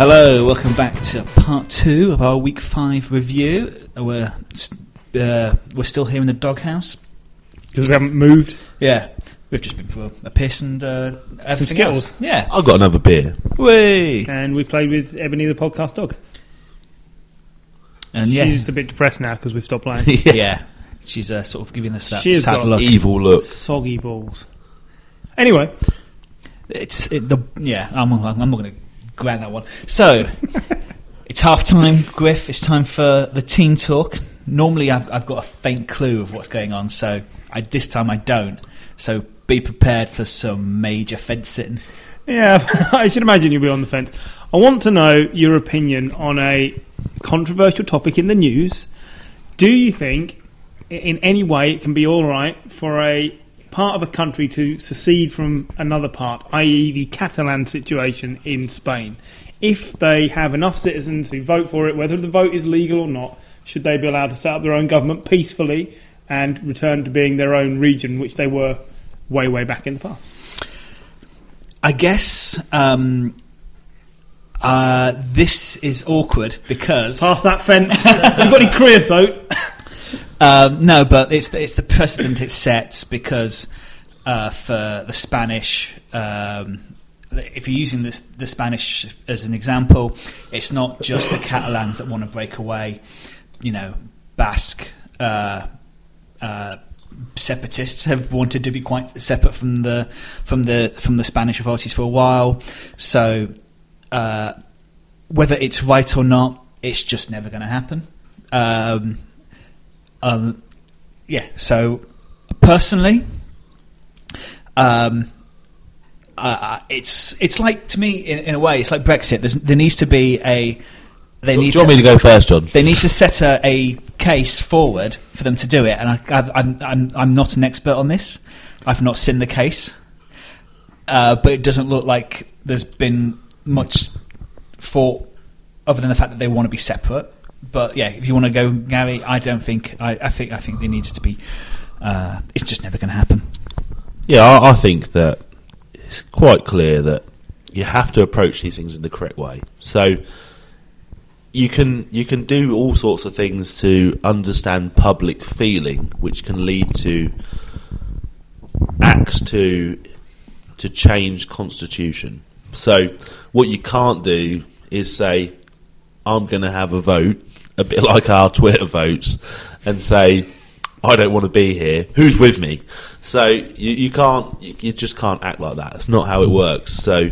Hello, welcome back to part two of our week five review. We're uh, we're still here in the doghouse. because we haven't moved. Yeah, we've just been for a piss and uh, everything Skittles. else. Yeah, I've got another beer. Whee! And we played with Ebony the podcast dog. and yeah, She's a bit depressed now because we've stopped playing. yeah, she's uh, sort of giving us that She's sad got look. Evil look. Soggy balls. Anyway, It's it, the yeah. I'm I'm not going to grant that one. So it's half time, Griff. It's time for the team talk. Normally, I've I've got a faint clue of what's going on. So I, this time I don't. So be prepared for some major fencing. yeah, I should imagine you'll be on the fence. I want to know your opinion on a controversial topic in the news. Do you think, in any way, it can be all right for a part of a country to secede from another part, i.e., the Catalan situation in Spain? If they have enough citizens who vote for it, whether the vote is legal or not, should they be allowed to set up their own government peacefully and return to being their own region, which they were way, way back in the past? I guess um, uh, this is awkward because Past that fence. you got any creosote? Um, no, but it's the, it's the precedent it sets because uh, for the Spanish, um, if you're using this, the Spanish as an example, it's not just the Catalans that want to break away. You know, Basque uh, uh, separatists have wanted to be quite separate from the from the from the Spanish authorities for a while. So, uh, whether it's right or not, it's just never going to happen. Um, um, yeah. So personally, um, uh, it's it's like to me in, in a way it's like Brexit. There's, there needs to be a they Do need you want me to go first, John? they need to set a, a case forward for them to do it. And I, I, I'm, I'm I'm not an expert on this. I've not seen the case, uh, but it doesn't look like there's been much thought other than the fact that they want to be separate. But yeah, if you want to go, Gary, I don't think I, I think I think there needs to be. Uh, it's just never going to happen. Yeah, I, I think that it's quite clear that you have to approach these things in the correct way. So you can you can do all sorts of things to understand public feeling, which can lead to acts to to change constitution. So what you can't do is say, "I'm going to have a vote," a bit like our Twitter votes, and say, "I don't want to be here. Who's with me?" So you, you can't, you, you just can't act like that. It's not how it works. So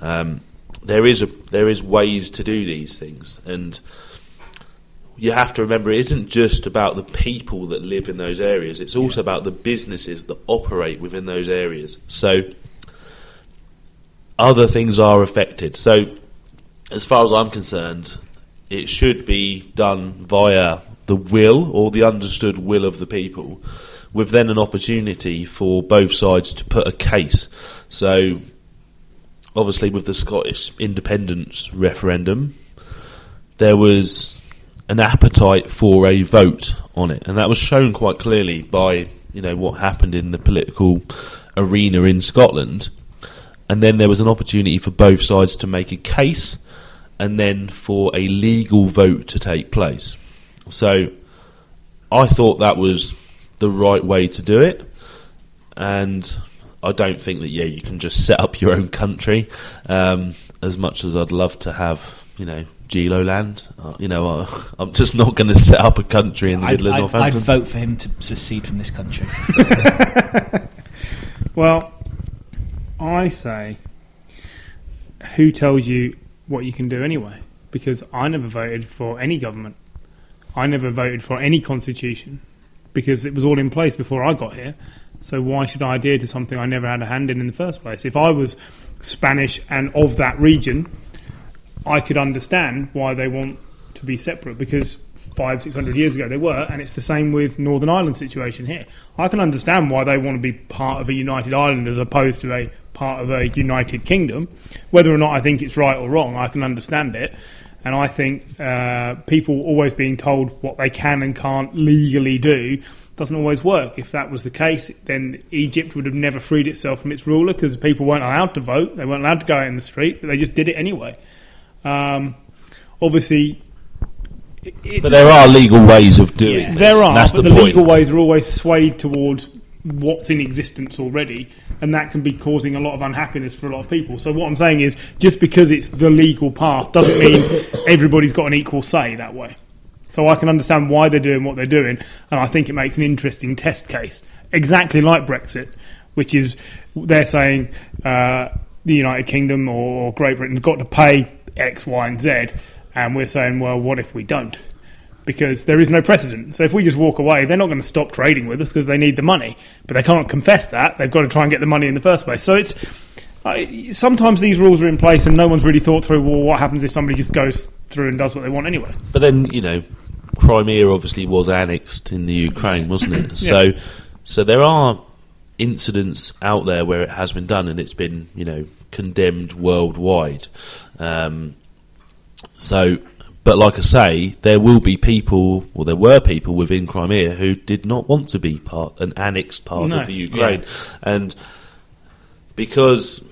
um, there is a there is ways to do these things, and you have to remember it isn't just about the people that live in those areas. It's also about the businesses that operate within those areas. So other things are affected. So as far as I'm concerned, it should be done via the will or the understood will of the people, with then an opportunity for both sides to put a case. So, obviously, with the Scottish independence referendum, there was an appetite for a vote on it, and that was shown quite clearly by you know what happened in the political arena in Scotland. And then there was an opportunity for both sides to make a case, and then for a legal vote to take place. So, I thought that was the right way to do it, and I don't think that yeah you can just set up your own country. Um, as much as I'd love to have, you know, Gilo land, uh, you know, uh, I'm just not going to set up a country in the I'd, middle of I'd, I'd vote for him to secede from this country. Well, I say, who tells you what you can do anyway? Because I never voted for any government. I never voted for any constitution because it was all in place before I got here. So why should I adhere to something I never had a hand in in the first place? If I was Spanish and of that region, I could understand why they want to be separate because five, six hundred years ago they were, and it's the same with Northern Ireland situation here. I can understand why they want to be part of a united Ireland as opposed to a part of a united kingdom. Whether or not I think it's right or wrong, I can understand it. And I think uh, people always being told what they can and can't legally do doesn't always work. If that was the case, then Egypt would have never freed itself from its ruler because people weren't allowed to vote. They weren't allowed to go out in the street, but they just did it anyway. Um, obviously, it, But there are legal ways of doing Yeah. this. there are, That's but the, the, legal ways are always swayed towards what's in existence already, and that can be causing a lot of unhappiness for a lot of people. So what I'm saying is, just because it's the legal path doesn't mean everybody's got an equal say that way. So I can understand why they're doing what they're doing, and I think it makes an interesting test case, exactly like Brexit, which is they're saying uh, the United Kingdom or Great Britain's got to pay X, Y, and Z, and we're saying, well, what if we don't? Because there is no precedent. So if we just walk away, they're not going to stop trading with us because they need the money. But they can't confess that. They've got to try and get the money in the first place. So it's I sometimes these rules are in place and no one's really thought through. Well, what happens if somebody just goes through and does what they want anyway? But then you know, Crimea obviously was annexed in the Ukraine, wasn't it? So, so there are incidents out there where it has been done, and it's been you know condemned worldwide. Um, so, but like I say, there will be people, or there were people within Crimea who did not want to be part, an annexed part No. of the Ukraine, and because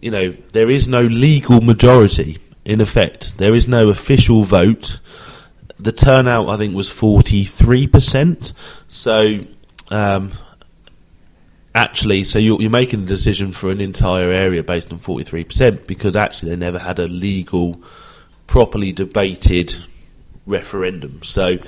you know there is no legal majority in effect, there is no official vote. The turnout, I think, was forty three percent. So. Um, actually, so you're, you're making a decision for an entire area based on 43% because actually they never had a legal, properly debated referendum. So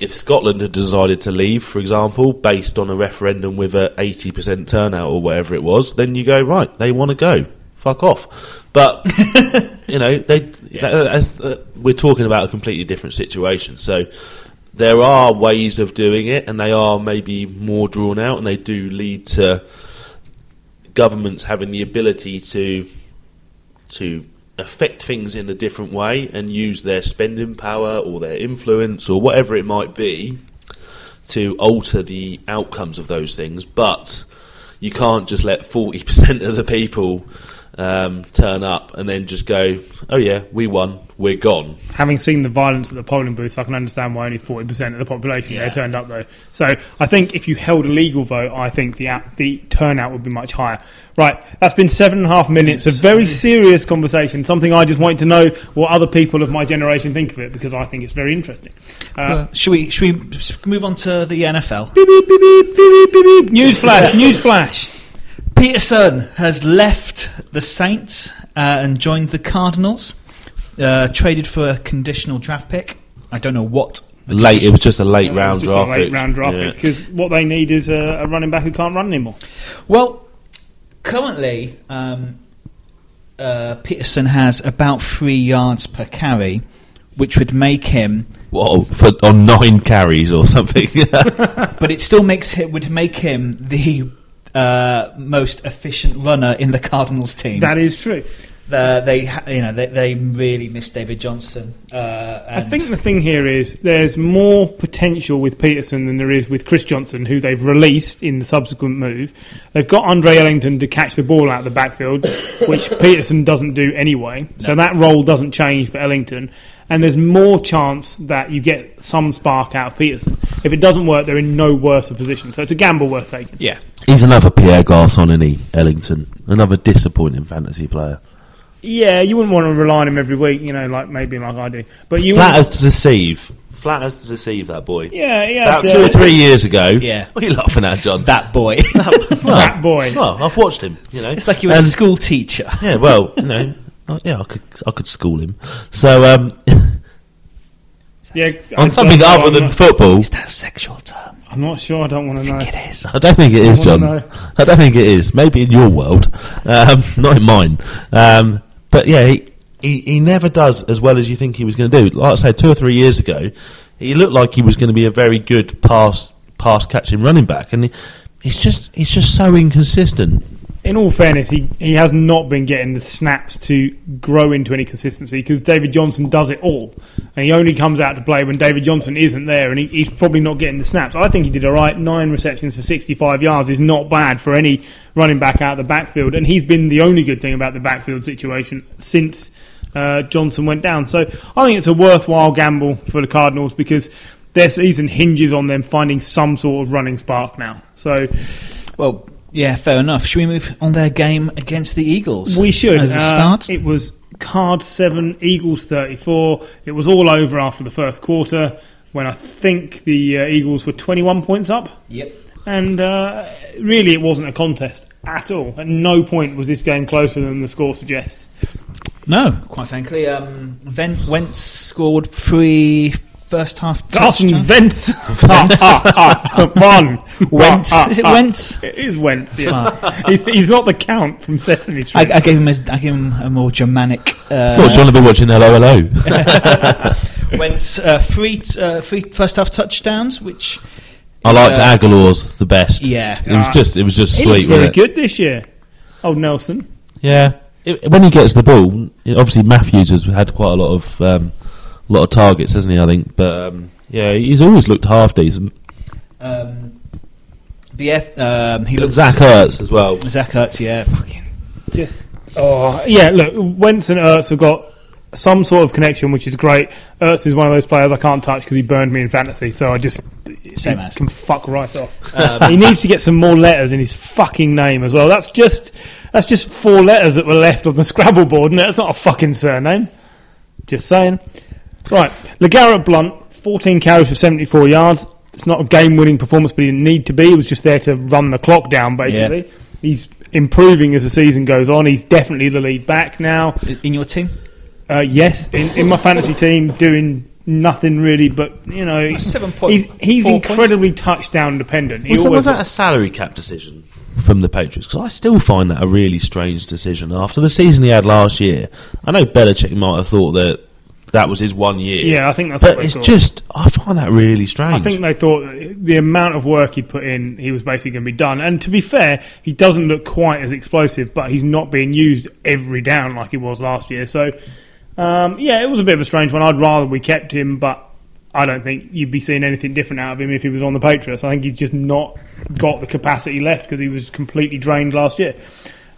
if Scotland had decided to leave, for example, based on a referendum with a 80% turnout or whatever it was, then you go, right, they want to go. Fuck off. But, you know, they, that- that's, uh, we're talking about a completely different situation. So there are ways of doing it, and they are maybe more drawn out, and they do lead to governments having the ability to to affect things in a different way and use their spending power or their influence or whatever it might be to alter the outcomes of those things. But you can't just let forty percent of the people um, turn up and then just go, "Oh yeah, we won, we're gone." Having seen the violence at the polling booths, I can understand why only 40% of the population Yeah. there turned up, though. So I think if you held a legal vote, I think the out- the turnout would be much higher. Right, that's been seven and a half minutes of very serious conversation, something I just wanted to know what other people of my generation think of it, because I think it's very interesting. Uh, Well, should we should we move on to the NFL? beep, beep, beep, beep, beep, beep, beep. News flash, news flash. Peterson has left the Saints uh, and joined the Cardinals. Uh, traded for a conditional draft pick. I don't know what. the Late, it was just a late Uh, round it's just draft. a late pick. round draft Yeah. because what they need is a, a running back who can't run anymore. Well, currently, um, uh, Peterson has about three yards per carry, which would make him. Whoa, for, on nine carries or something. But it still makes him would make him the uh, most efficient runner in the Cardinals team. That is true. Uh, they, you know, they, they really miss David Johnson. Uh, I think the thing here is there's more potential with Peterson than there is with Chris Johnson, who they've released in the subsequent move. They've got Andre Ellington to catch the ball out of the backfield, which Peterson doesn't do anyway. So that role doesn't change for Ellington. And there's more chance that you get some spark out of Peterson. If it doesn't work, they're in no worse a position. So it's a gamble worth taking. yeah, He's another Pierre Garçon, isn't he, Ellington? Another disappointing fantasy player. Yeah, you wouldn't want to rely on him every week, you know, like maybe like I do. But you Flat wouldn't- as to deceive. Flat as to deceive, that boy. yeah, yeah, About two or uh, three years ago. Yeah. What are you laughing at, John? that boy. that boy. Well, I've watched him, you know. it's like he was And- a school teacher. Yeah, well, you know, uh, yeah, I could, I could school him. So, um, Yeah, on I something don't know, other I'm than not- football, Is that a sexual term? I'm not sure. I don't want to know. It is. I don't think it is, I John. wanna know. I don't think it is. Maybe in your world, um, not in mine. Um, but yeah, he, he he never does as well as you think he was going to do. Like I say, two or three years ago, he looked like he was going to be a very good pass pass catching running back, and he, he's just he's just so inconsistent. In all fairness, he, he has not been getting the snaps to grow into any consistency because David Johnson does it all, and he only comes out to play when David Johnson isn't there, and he, he's probably not getting the snaps. I think he did all right. Nine receptions for 65 yards is not bad for any running back out of the backfield, and he's been the only good thing about the backfield situation since uh, Johnson went down. So I think it's a worthwhile gamble for the Cardinals because their season hinges on them finding some sort of running spark now. So Well, Yeah, fair enough. Should we move on their game against the Eagles? We should. As a Uh, start? It was card seven, Eagles 34. It was all over after the first quarter when I think the uh, Eagles were 21 points up. Yep. And uh, really, it wasn't a contest at all. At no point was this game closer than the score suggests. No, quite frankly. Um, Wentz scored three first half Carson touchdowns. Wentz. One. Wentz. Ah, Is it ah, Wentz? It is Wentz, yes. he's, he's not the Count from Sesame I, Street. I gave him a, I gave him a more Germanic. Uh, thought John had been watching Hello Hello. Wentz uh, three uh, three first half touchdowns, which I liked uh, Agholor's the best. Yeah, It was Ah. just it was just he sweet. looks very wasn't it? good this year. Oh, Nelson. Yeah. It, when he gets the ball, it- obviously Matthews has had quite a lot of um, lot of targets, hasn't he? I think, but um, yeah, he's always looked half decent. Um, but yeah, um, he But looks Zach Ertz as well. Zach Ertz, yeah, fucking Just oh yeah, look, Wentz and Ertz have got some sort of connection, which is great. Ertz is one of those players I can't touch because he burned me in fantasy, so I just Same as. can fuck right off. Um, he needs to get some more letters in his fucking name as well. That's just that's just four letters that were left on the Scrabble board, and that's not a fucking surname. Just saying. Right, LeGarrette Blount, 14 carries for 74 yards. It's not a game-winning performance, but he didn't need to be. He was just there to run the clock down, basically. He's improving as the season goes on. He's definitely the lead back now. in your team. Uh, yes, in, in my fantasy team, doing nothing really, but you know, Seven he's he's four incredibly touchdown dependent. He Was, that, always was that a salary cap decision from the Patriots? Because I still find that a really strange decision after the season he had last year. I know Belichick might have thought that that was his one year. yeah, I think that's. but it's thought. just I find that really strange. I think they thought the amount of work he put in, he was basically going to be done. And to be fair, he doesn't look quite as explosive, but he's not being used every down like he was last year. So, um, yeah, it was a bit of a strange one. I'd rather we kept him, but I don't think you'd be seeing anything different out of him if he was on the Patriots. I think he's just not got the capacity left because he was completely drained last year.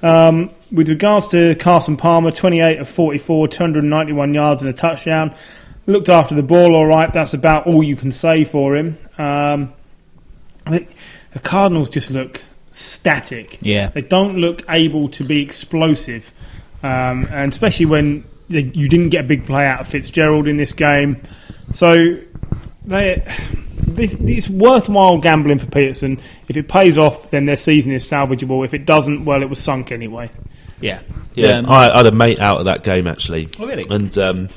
Um, with regards to Carson Palmer, 28 of 44, 291 yards and a touchdown. Looked after the ball all right. That's about all you can say for him. Um, the Cardinals just look static. Yeah. They don't look able to be explosive, um, and especially when they, you didn't get a big play out of Fitzgerald in this game. So they, this, it's worthwhile gambling for Peterson. If it pays off, then their season is salvageable. If it doesn't, well, it was sunk anyway. Yeah, Yeah, Um, I, I had a mate out of that game actually. Oh, really? And um,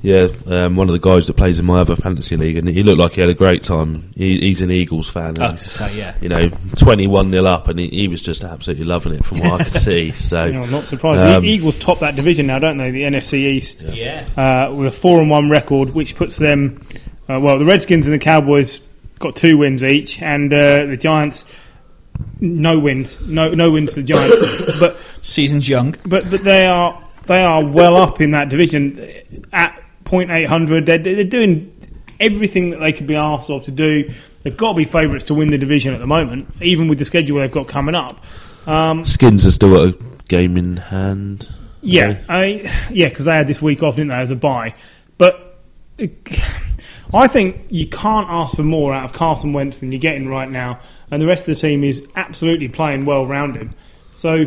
yeah, um, one of the guys that plays in my other fantasy league, and he looked like he had a great time. He, he's an Eagles fan. Oh, so yeah. You know, twenty-one nil up, and he, he was just absolutely loving it from what I could see. So You know, I'm not surprised. Um, the Eagles top that division now, don't they? The NFC East. Yeah. uh, with a four and one record, which puts them. Uh, well, the Redskins and the Cowboys got two wins each, and uh, the Giants no wins, no no wins for the Giants. but Season's young. but but they are they are well up in that division at point eight hundred. They're, they're doing everything that they could be asked of to do. They've got to be favourites to win the division at the moment, even with the schedule they've got coming up. Um, Skins are still got a game in hand. Yeah, I yeah, because they had this week off, didn't they, as a bye? But uh, I think you can't ask for more out of Carson Wentz than you're getting right now, and the rest of the team is absolutely playing well around him. So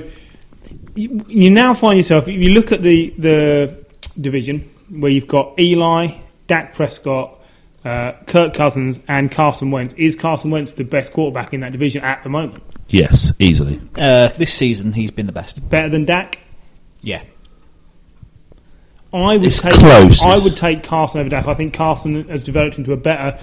you, you now find yourself. If you look at the the division where you've got Eli, Dak Prescott, uh, Kirk Cousins, and Carson Wentz. Is Carson Wentz the best quarterback in that division at the moment? Yes, easily. Uh, this season, he's been the best. Better than Dak? Yeah. I would It's take close. I would take Carson over Dak. I think Carson has developed into a better,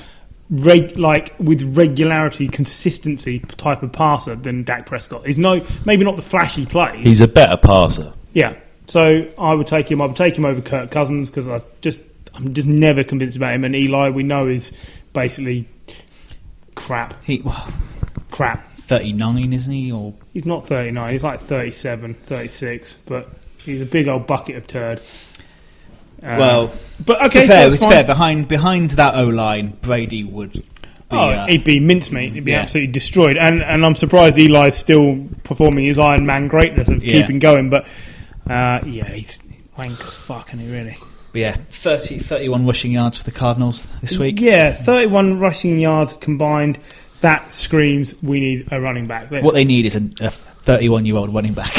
reg, like with regularity, consistency type of passer than Dak Prescott. He's no maybe not the flashy play. He's a better passer. yeah, so I would take him. I would take him over Kirk Cousins because I just I'm just never convinced about him. And Eli, we know is basically crap, He well, crap. 39, isn't he? Or He's not 39. He's like 37, 36, but he's a big old bucket of turd. Uh, well, but okay, be so fair, that's it's fine. fair. Behind behind that O line, Brady would be. Oh, uh, he'd be mincemeat. He'd be yeah. absolutely destroyed. And and I'm surprised Eli's still performing his Iron Man greatness of Yeah. keeping going. But uh, yeah, he's wank as fuck, isn't he really? but yeah, 30, 31 rushing yards for the Cardinals this week. Yeah, 31 rushing yards combined, that screams we need a running back. Let's What they need is a, a 31 year old running back.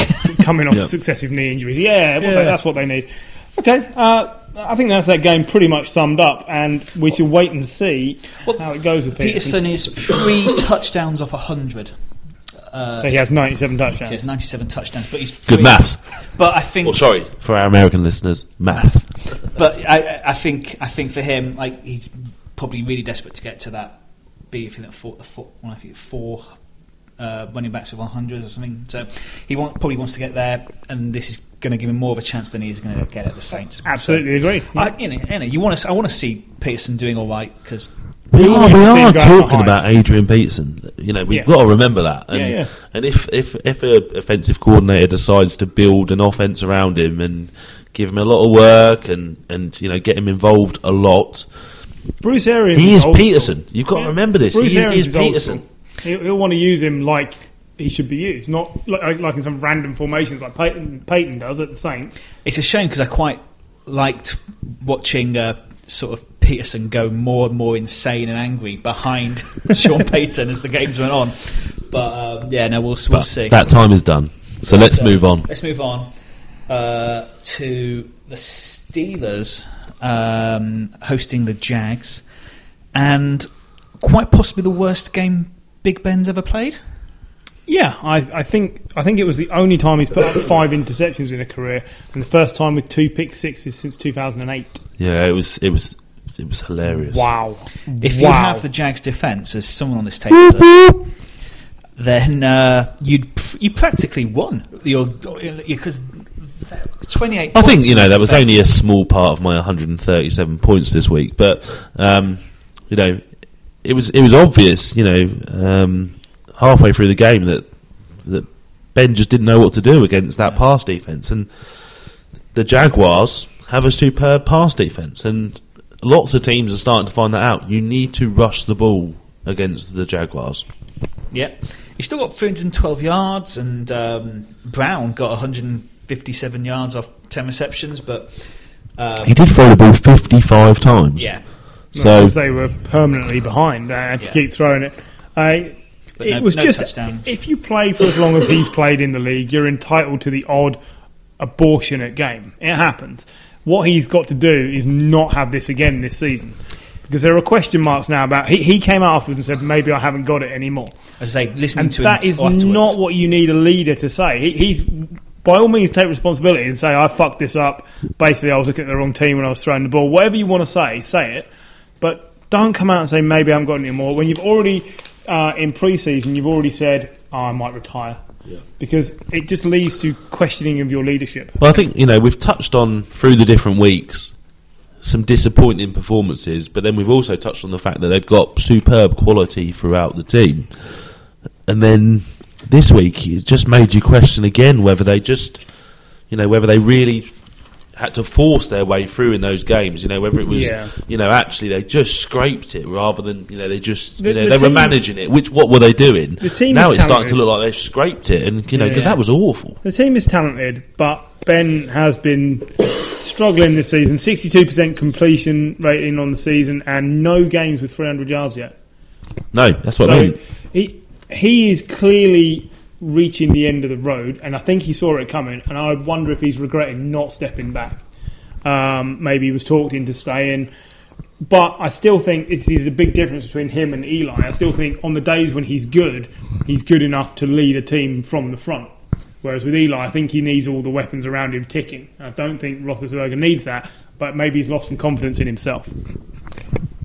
coming off Yeah. successive knee injuries. Yeah, well, Yeah. that's what they need. Okay, uh, I think that's that game pretty much summed up, and we should wait and see Well, how it goes with Peterson. Peterson is three touchdowns off 100. Uh, So he has 97 touchdowns. he touchdowns. has 97 touchdowns, but he's Good three- maths. But I think Well, sorry for our American listeners, math. But I, I think I think for him, like he's probably really desperate to get to that. Be if at four, four, well, I think four uh, running backs with 100 or something. So he want, probably wants to get there, and this is going to give him more of a chance than he's going to get at the Saints. Absolutely agree. So, I, you know, you, know, you want to. I want to see Peterson doing all right because We We are, we are talking about Adrian Peterson. You know, we've Yeah. got to remember that. And, Yeah, yeah. and if if if an offensive coordinator decides to build an offense around him and give him a lot of work and and you know get him involved a lot, Bruce Arians he is old Peterson. school. You've got to remember this. Bruce he Arians is old Peterson. School. He'll, he'll want to use him like he should be used, not like, like in some random formations like Payton, Payton does at the Saints. it's a shame because I quite liked watching. Uh, Sort of Peterson go more and more insane and angry behind Sean Payton as the games went on, but um, yeah, no, we'll, we'll But see. that time is done. So let's So, move on. Let's move on uh, to the Steelers um, hosting the Jags, and quite possibly the worst game Big Ben's ever played. Yeah, I, I think I think it was the only time he's put up five interceptions in a career, and the first time with two pick sixes since 2008. Yeah, it was it was it was hilarious. Wow! If wow. you have the Jags defense, as someone on this table does, then uh, you'd you practically won. Your because twenty eight. I think you know that was only a small part of my 137 points this week, but um, you know it was it was obvious, you know, um, halfway through the game that that Ben just didn't know what to do against that pass defense, and the Jaguars have a superb pass defense, and lots of teams are starting to find that out. You need to rush the ball against the Jaguars. Yeah, he still got 312 yards, and um, Brown got 157 yards off 10 receptions. But um, He did throw the ball 55 times. yeah, So because they were permanently behind, they had to Yeah. keep throwing it. I But it no- was no just touchdowns. if you play for as long as he's played in the league, you're entitled to the odd abortionate game. It happens. What he's got to do is not have this again this season. Because there are question marks now about he, he came out afterwards and said maybe I haven't got it anymore, as I say, listening and to that him is afterwards, not what you need a leader to say. He, he's by all means take responsibility and say I fucked this up. Basically, I was looking at the wrong team when I was throwing the ball. Whatever you want to say, say it, but don't come out and say maybe I haven't got any more when you've already uh, in pre-season you've already said oh, I might retire. Because it just leads to questioning of your leadership. Well, I think you know we've touched on through the different weeks some disappointing performances, but then we've also touched on the fact that they've got superb quality throughout the team. And then this week, it just made you question again whether they just, you know, whether they really had to force their way through in those games. You know, whether it was, Yeah. you know, actually they just scraped it rather than, you know, they just, The- you know, the they were managing it. Which what were they doing? The team now it's starting to look like they've scraped it, and you know, because Yeah. that was awful. The team is talented, but Ben has been struggling this season. 62% completion rating on the season and no games with 300 yards yet. No, that's what so I mean. he he is clearly reaching the end of the road, and I think he saw it coming. And I wonder if he's regretting not stepping back. Um, maybe he was talked into staying, but I still think this is a big difference between him and Eli. I still think on the days when he's good, he's good enough to lead a team from the front. Whereas with Eli, I think he needs all the weapons around him ticking. I don't think Roethlisberger needs that, but maybe he's lost some confidence in himself.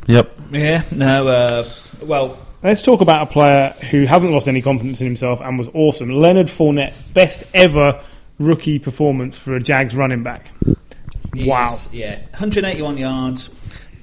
Yep. Yeah, no. Uh, well, Let's talk about a player who hasn't lost any confidence in himself and was awesome. Leonard Fournette, best ever rookie performance for a Jags running back. he Wow. was- yeah, 181 yards,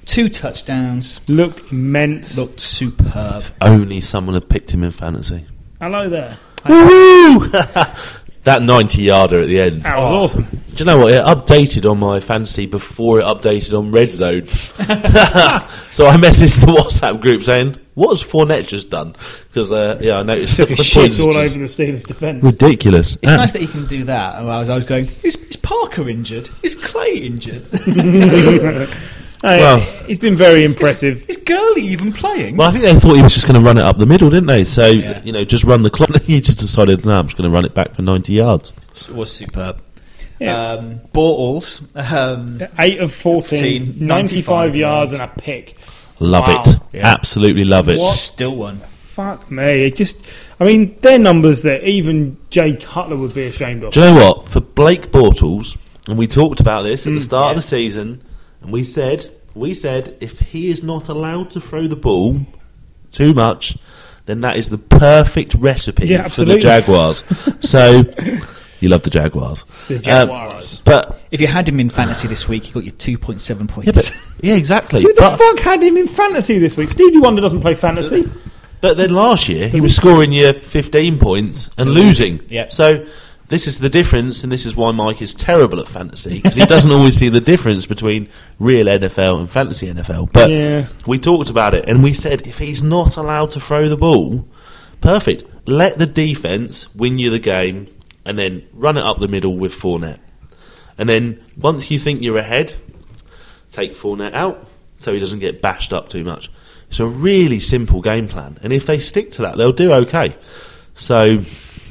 two touchdowns, Looked immense. looked superb. Only someone had picked him in fantasy. Hello there. That 90 yarder at the end. That was Oh. awesome. Do you know what? It updated on my fantasy before it updated on Red Zone. so I messaged the WhatsApp group saying, What has Fournette just done? Because, uh, yeah, I noticed Took that a the shit points all just- over the Steelers' defence. Ridiculous. It's nice that he can do that. And I was, I was going, is, is Parker injured? Is Clay injured? Uh, Well- he's been very impressive. Is Gurley even playing? Well, I think they thought he was just going to run it up the middle, didn't they? So Yeah. you know, just run the clock. he just decided, no, I'm just going to run it back for 90 yards. It was superb. Yeah. Um, Bortles. Um, 8 of 14, 14, 95, 95 yards yards. and a pick. Love Wow. it, Yeah. absolutely love it. Still one. Fuck me. It just, I mean, they're numbers that even Jay Cutler would be ashamed of. Do you know what? For Blake Bortles, and we talked about this at the Mm, start of the season, and we said, we said, if he is not allowed to throw the ball too much, then that is the perfect recipe Yeah, for the. Jaguars. so, you love the Jaguars. The Um, but If you had him in fantasy this week, you got your 2.7 points. yeah, but, yeah, exactly. Who the but, fuck had him in fantasy this week? Stevie Wonder doesn't play fantasy. But then last year he was he- scoring you 15 points and losing. Yep. So this is the difference, and this is why Mike is terrible at fantasy because he doesn't always see the difference between real NFL and fantasy NFL. But Yeah. we talked about it, and we said if he's not allowed to throw the ball, perfect. Let the defense win you the game, and then run it up the middle with Fournette. And then once you think you're ahead, take Fournette out so he doesn't get bashed up too much. It's a really simple game plan, and if they stick to that, they'll do okay. So,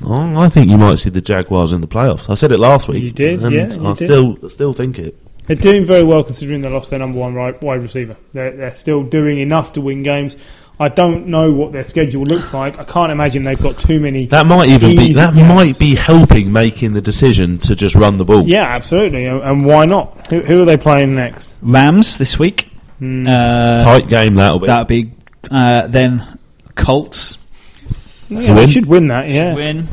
oh, I think you might see the Jaguars in the playoffs. I said it last week. You did, and yeah, I did. still I still think it. They're doing very well considering they lost their number one right, wide receiver. They're, they're still doing enough to win games. I don't know what their schedule looks like. I can't imagine they've got too many. That might even be that games. might be helping making the decision to just run the ball. yeah, absolutely. And and why not? Who, who are they playing next? Rams this week. Hmm. Uh, Tight game that'll be. That'll be uh, then Colts yeah, a they should win that. Yeah, win.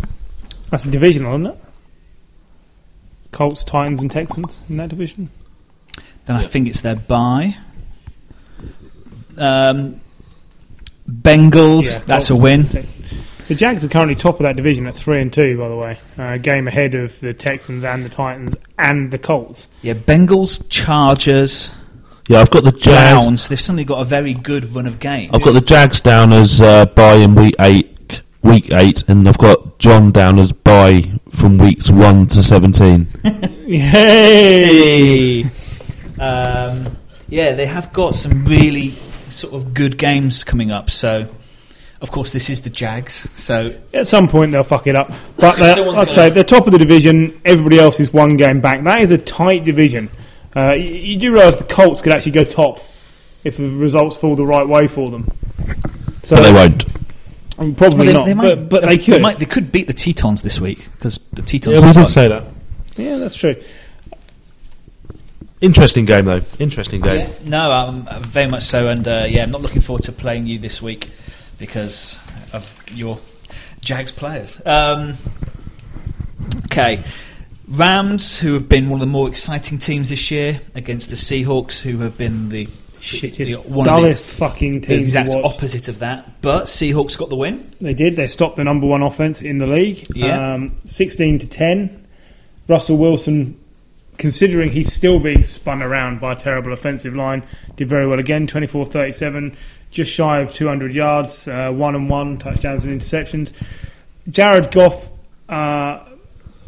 that's a divisional, isn't it? Colts, Titans, and Texans in that division. Then I think it's their bye. Um, Bengals. Yeah, that's a win. The Jags are currently top of that division at three and two. By the way, uh, game ahead of the Texans and the Titans and the Colts. Yeah, Bengals, Chargers, yeah, I've got the Jags. Browns. They've suddenly got a very good run of games. I've got the Jags down as uh, bye in week eight, week eight, and I've got John down as bye from weeks one to seventeen. Yay! Hey. um, yeah, they have got some really sort of good games coming up. So, of course, this is the Jags. So, At some point they'll fuck it up. But they're, I gonna- say, they're top of the division. Everybody else is one game back. That is a tight division. Uh, you, you do realise the Colts could actually go top if the results fall the right way for them. So But they won't. Um, Probably Well, they, not, they might, but, but they could. might- they could beat the Tetons this week because the Tetons. Yeah, we did say that. Yeah, that's true. Interesting game though. Interesting game. Yeah, no, um, very much so, and uh, yeah, I'm not looking forward to playing you this week because of your Jags players. Um, okay, Rams, who have been one of the more exciting teams this year, against the Seahawks, who have been the Shittest, one of the- dullest fucking the exact opposite of that. But Seahawks got the win. They did. They stopped the number one offense in the league. Yeah. Um, 16 to 10. Russell Wilson, considering he's still being spun around by a terrible offensive line, did very well again. 24 37, just shy of 200 yards, uh, one and one touchdowns and interceptions. Jared Goff, uh,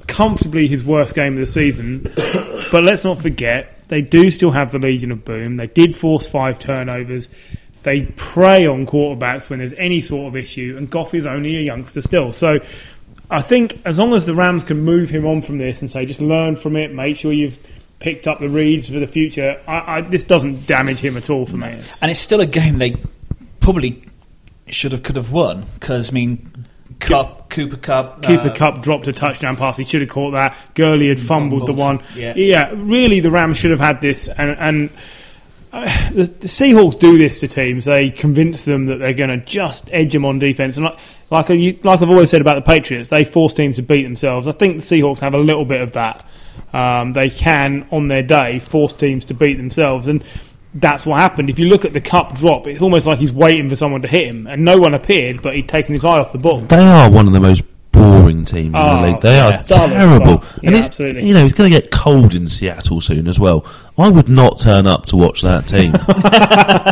comfortably his worst game of the season. but let's not forget, they do still have the Legion of Boom. They did force five turnovers. They prey on quarterbacks when there's any sort of issue, and Goff is only a youngster still. So I think as long as the Rams can move him on from this and say, just learn from it, make sure you've picked up the reads for the future, I, I, this doesn't damage him at all for me. And it's still a game they probably should have could have won because I mean, Kupp, Cooper Kupp, Cooper uh, Kupp dropped a touchdown pass. He should have caught that. Gurley had fumbled the one. Fumbled, yeah. really, the Rams should have had this. And, and uh, the, the Seahawks do this to teams. They convince them that they're going to just edge them on defense. And like, like, I, like I've always said about the Patriots, they force teams to beat themselves. I think the Seahawks have a little bit of that. Um, they can, on their day, force teams to beat themselves. And that's what happened. If you look at the Kupp drop, it's almost like he's waiting for someone to hit him, and no one appeared, but he'd taken his eye off the ball. They are one of the most boring teams in Oh, the league. They yeah. are Dull terrible. fuck. and it's, absolutely. you know, it's going to get cold in Seattle soon as well. I would not turn up to watch that team.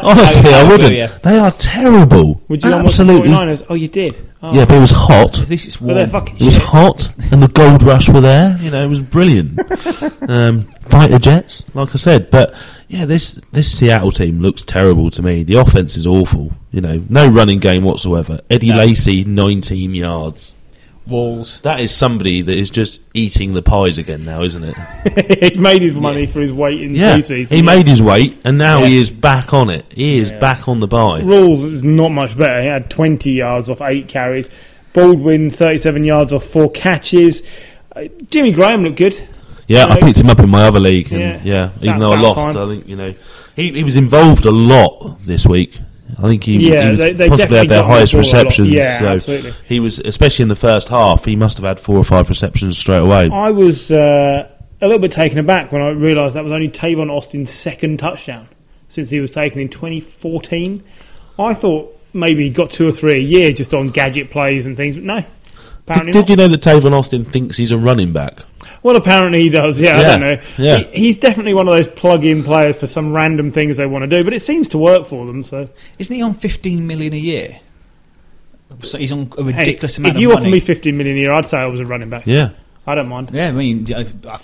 Honestly, I I, wouldn't. yeah. They are terrible. Would you Absolutely. not watch the 49ers? Oh, you did. Oh. Yeah, but it was hot. At least it's But warm. fucking It was hot, and the Gold Rush were there. You know, it was brilliant. um, fighter jets, like I said, but Yeah, this this Seattle team looks terrible to me. The offense is awful. You know, no running game whatsoever. Eddie No. Lacy, 19 yards. Walls. That is somebody that is just eating the pies again now, isn't it? He's made his money for his weight in Yeah, preseason. he made his weight, and now he is back on it. He is Yeah. back on the buy. Rawls was not much better. He had 20 yards off eight carries. Baldwin 37 yards off four catches. Uh, Jimmy Graham looked good. Yeah, I picked him up in my other league, and Yeah. even About- though I lost, time. I think you know he, he was involved a lot this week. I think he, Yeah, he was they- they possibly had their the highest ball a lot. receptions. Yeah, so absolutely. he was, especially in the first half, he must have had four or five receptions straight away. I was uh, a little bit taken aback when I realised that was only Tavon Austin's second touchdown since he was taken in 2014. I thought maybe he got two or three a year just on gadget plays and things, but no. Apparently Did, did you know that Tavon Austin thinks he's a running back? Well, apparently he does. Yeah, I don't know. yeah. He, he's definitely one of those plug-in players for some random things they want to do, but it seems to work for them. So Isn't he on 15 million a year? So he's on a hey, ridiculous amount of. if of you money. offer me 15 million a year, I'd say I was a running back. Yeah, I don't mind. yeah, I mean, I- I-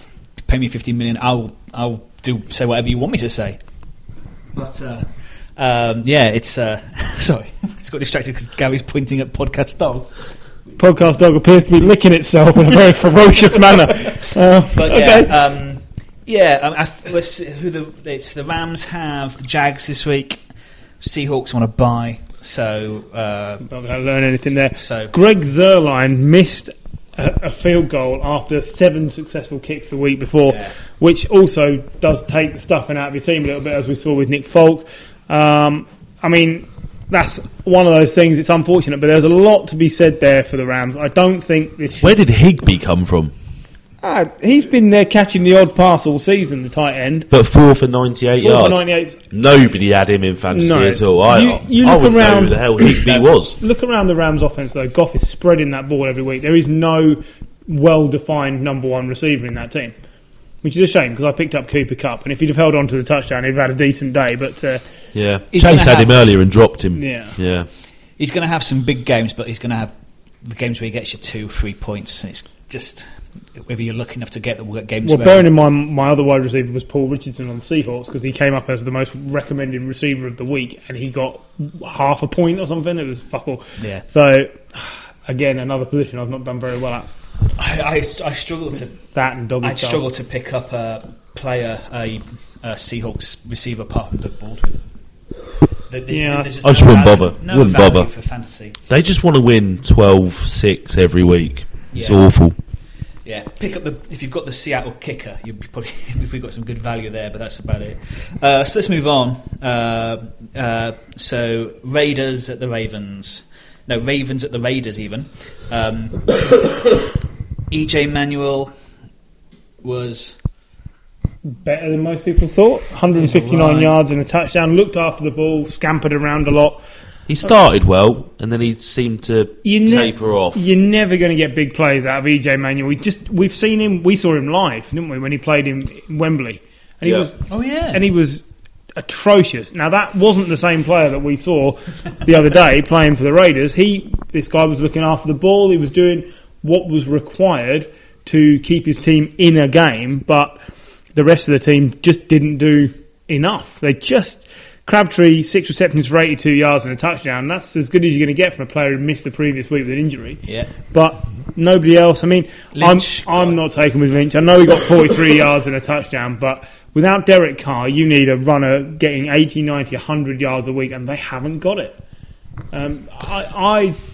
pay me 15 million, I'll I'll do say whatever you want me to say. But uh, um, yeah, it's uh, sorry, I just got distracted because Gary's pointing at podcast dog. Podcast dog appears to be licking itself in a very ferocious manner. Uh, But okay. yeah, um, yeah. Um, I, th- let's see who the it's the Rams have the Jags this week. Seahawks want to buy, so uh, Not going to learn anything there. so Greg Zuerlein missed a, a field goal after seven successful kicks the week before, Yeah. which also does take the stuffing out of your team a little bit, as we saw with Nick Folk. Um, I mean, that's one of those things. It's unfortunate, but there's a lot to be said there for the Rams. I don't think this. Should, where did Higbee come from? Ah, he's been there catching the odd pass all season, the tight end. But four for ninety-eight Four for yards. 98. Nobody had him in fantasy No. at all. I, You- you I look wouldn't know around- who the hell Higbee was. Look around the Rams' offense, though. Goff is spreading that ball every week. There is no well-defined number one receiver in that team, which is a shame because I picked up Cooper Kupp, and if he'd have held on to the touchdown, he'd have had a decent day. But uh, Yeah, He's Chase gonna had him earlier and dropped him. Yeah. yeah. he's going to have some big games, but he's going to have the games where he gets you two, three points, and it's just whether you're lucky enough to get the games. well, where- bearing in mind my other wide receiver was Paul Richardson on the Seahawks because he came up as the most recommended receiver of the week, and he got half a point or something. It was fuck all. yeah, So again, another position I've not done very well at. I, I, I struggle to That and doggy I struggle to pick up a player, a, a Seahawks receiver apart from Doug Baldwin. There- there's- Yeah. there's I just wouldn't value- bother. No Wouldn't value bother. for fantasy. They just want to win 12-6 every week. It's Yeah. awful. Yeah, pick up the if you've got the Seattle kicker, you've probably we've got some good value there, but that's about it. Uh, so let's move on. Uh, uh, so Raiders at the Ravens, no Ravens at the Raiders even. Um, EJ Manuel was better than most people thought. 159 Right. yards and a touchdown. Looked after the ball, scampered around a lot. He started well, and then he seemed to You ne- taper off. You're never going to get big plays out of EJ Manuel. We just we've seen him. We saw him live, didn't we, when he played in Wembley, and he Yeah. was oh yeah, and he was atrocious. Now that wasn't the same player that we saw the other day playing for the Raiders. He, this guy was looking after the ball. He was doing what was required to keep his team in a game, but the rest of the team just didn't do enough. They just Crabtree six receptions for 82 yards and a touchdown. That's as good as you're going to get from a player who missed the previous week with an injury. yeah. But nobody else. I mean, Lynch I'm I'm not taking with Lynch. I know he got 43 yards and a touchdown, but without Derek Carr, you need a runner getting 80, 90, 100 yards a week, and they haven't got it. Um, I,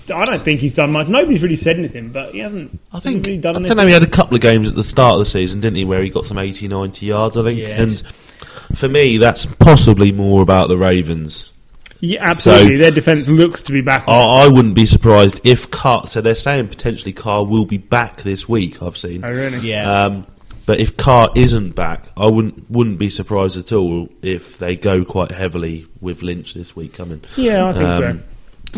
I I don't think he's done much. Nobody's really said anything, but he hasn't. I think really I done don't anything. know. He had a couple of games at the start of the season, didn't he, where he got some 80, 90 yards. I think, Yes. and for me, that's possibly more about the Ravens. Yeah, absolutely. So- Their defense looks to be back. I, I wouldn't be surprised if Carr. So they're saying potentially Carr will be back this week. I've seen. Oh, really? Yeah. Um, but if Carr isn't back, I wouldn't wouldn't be surprised at all if they go quite heavily with Lynch this week coming. Yeah, I think Um, so.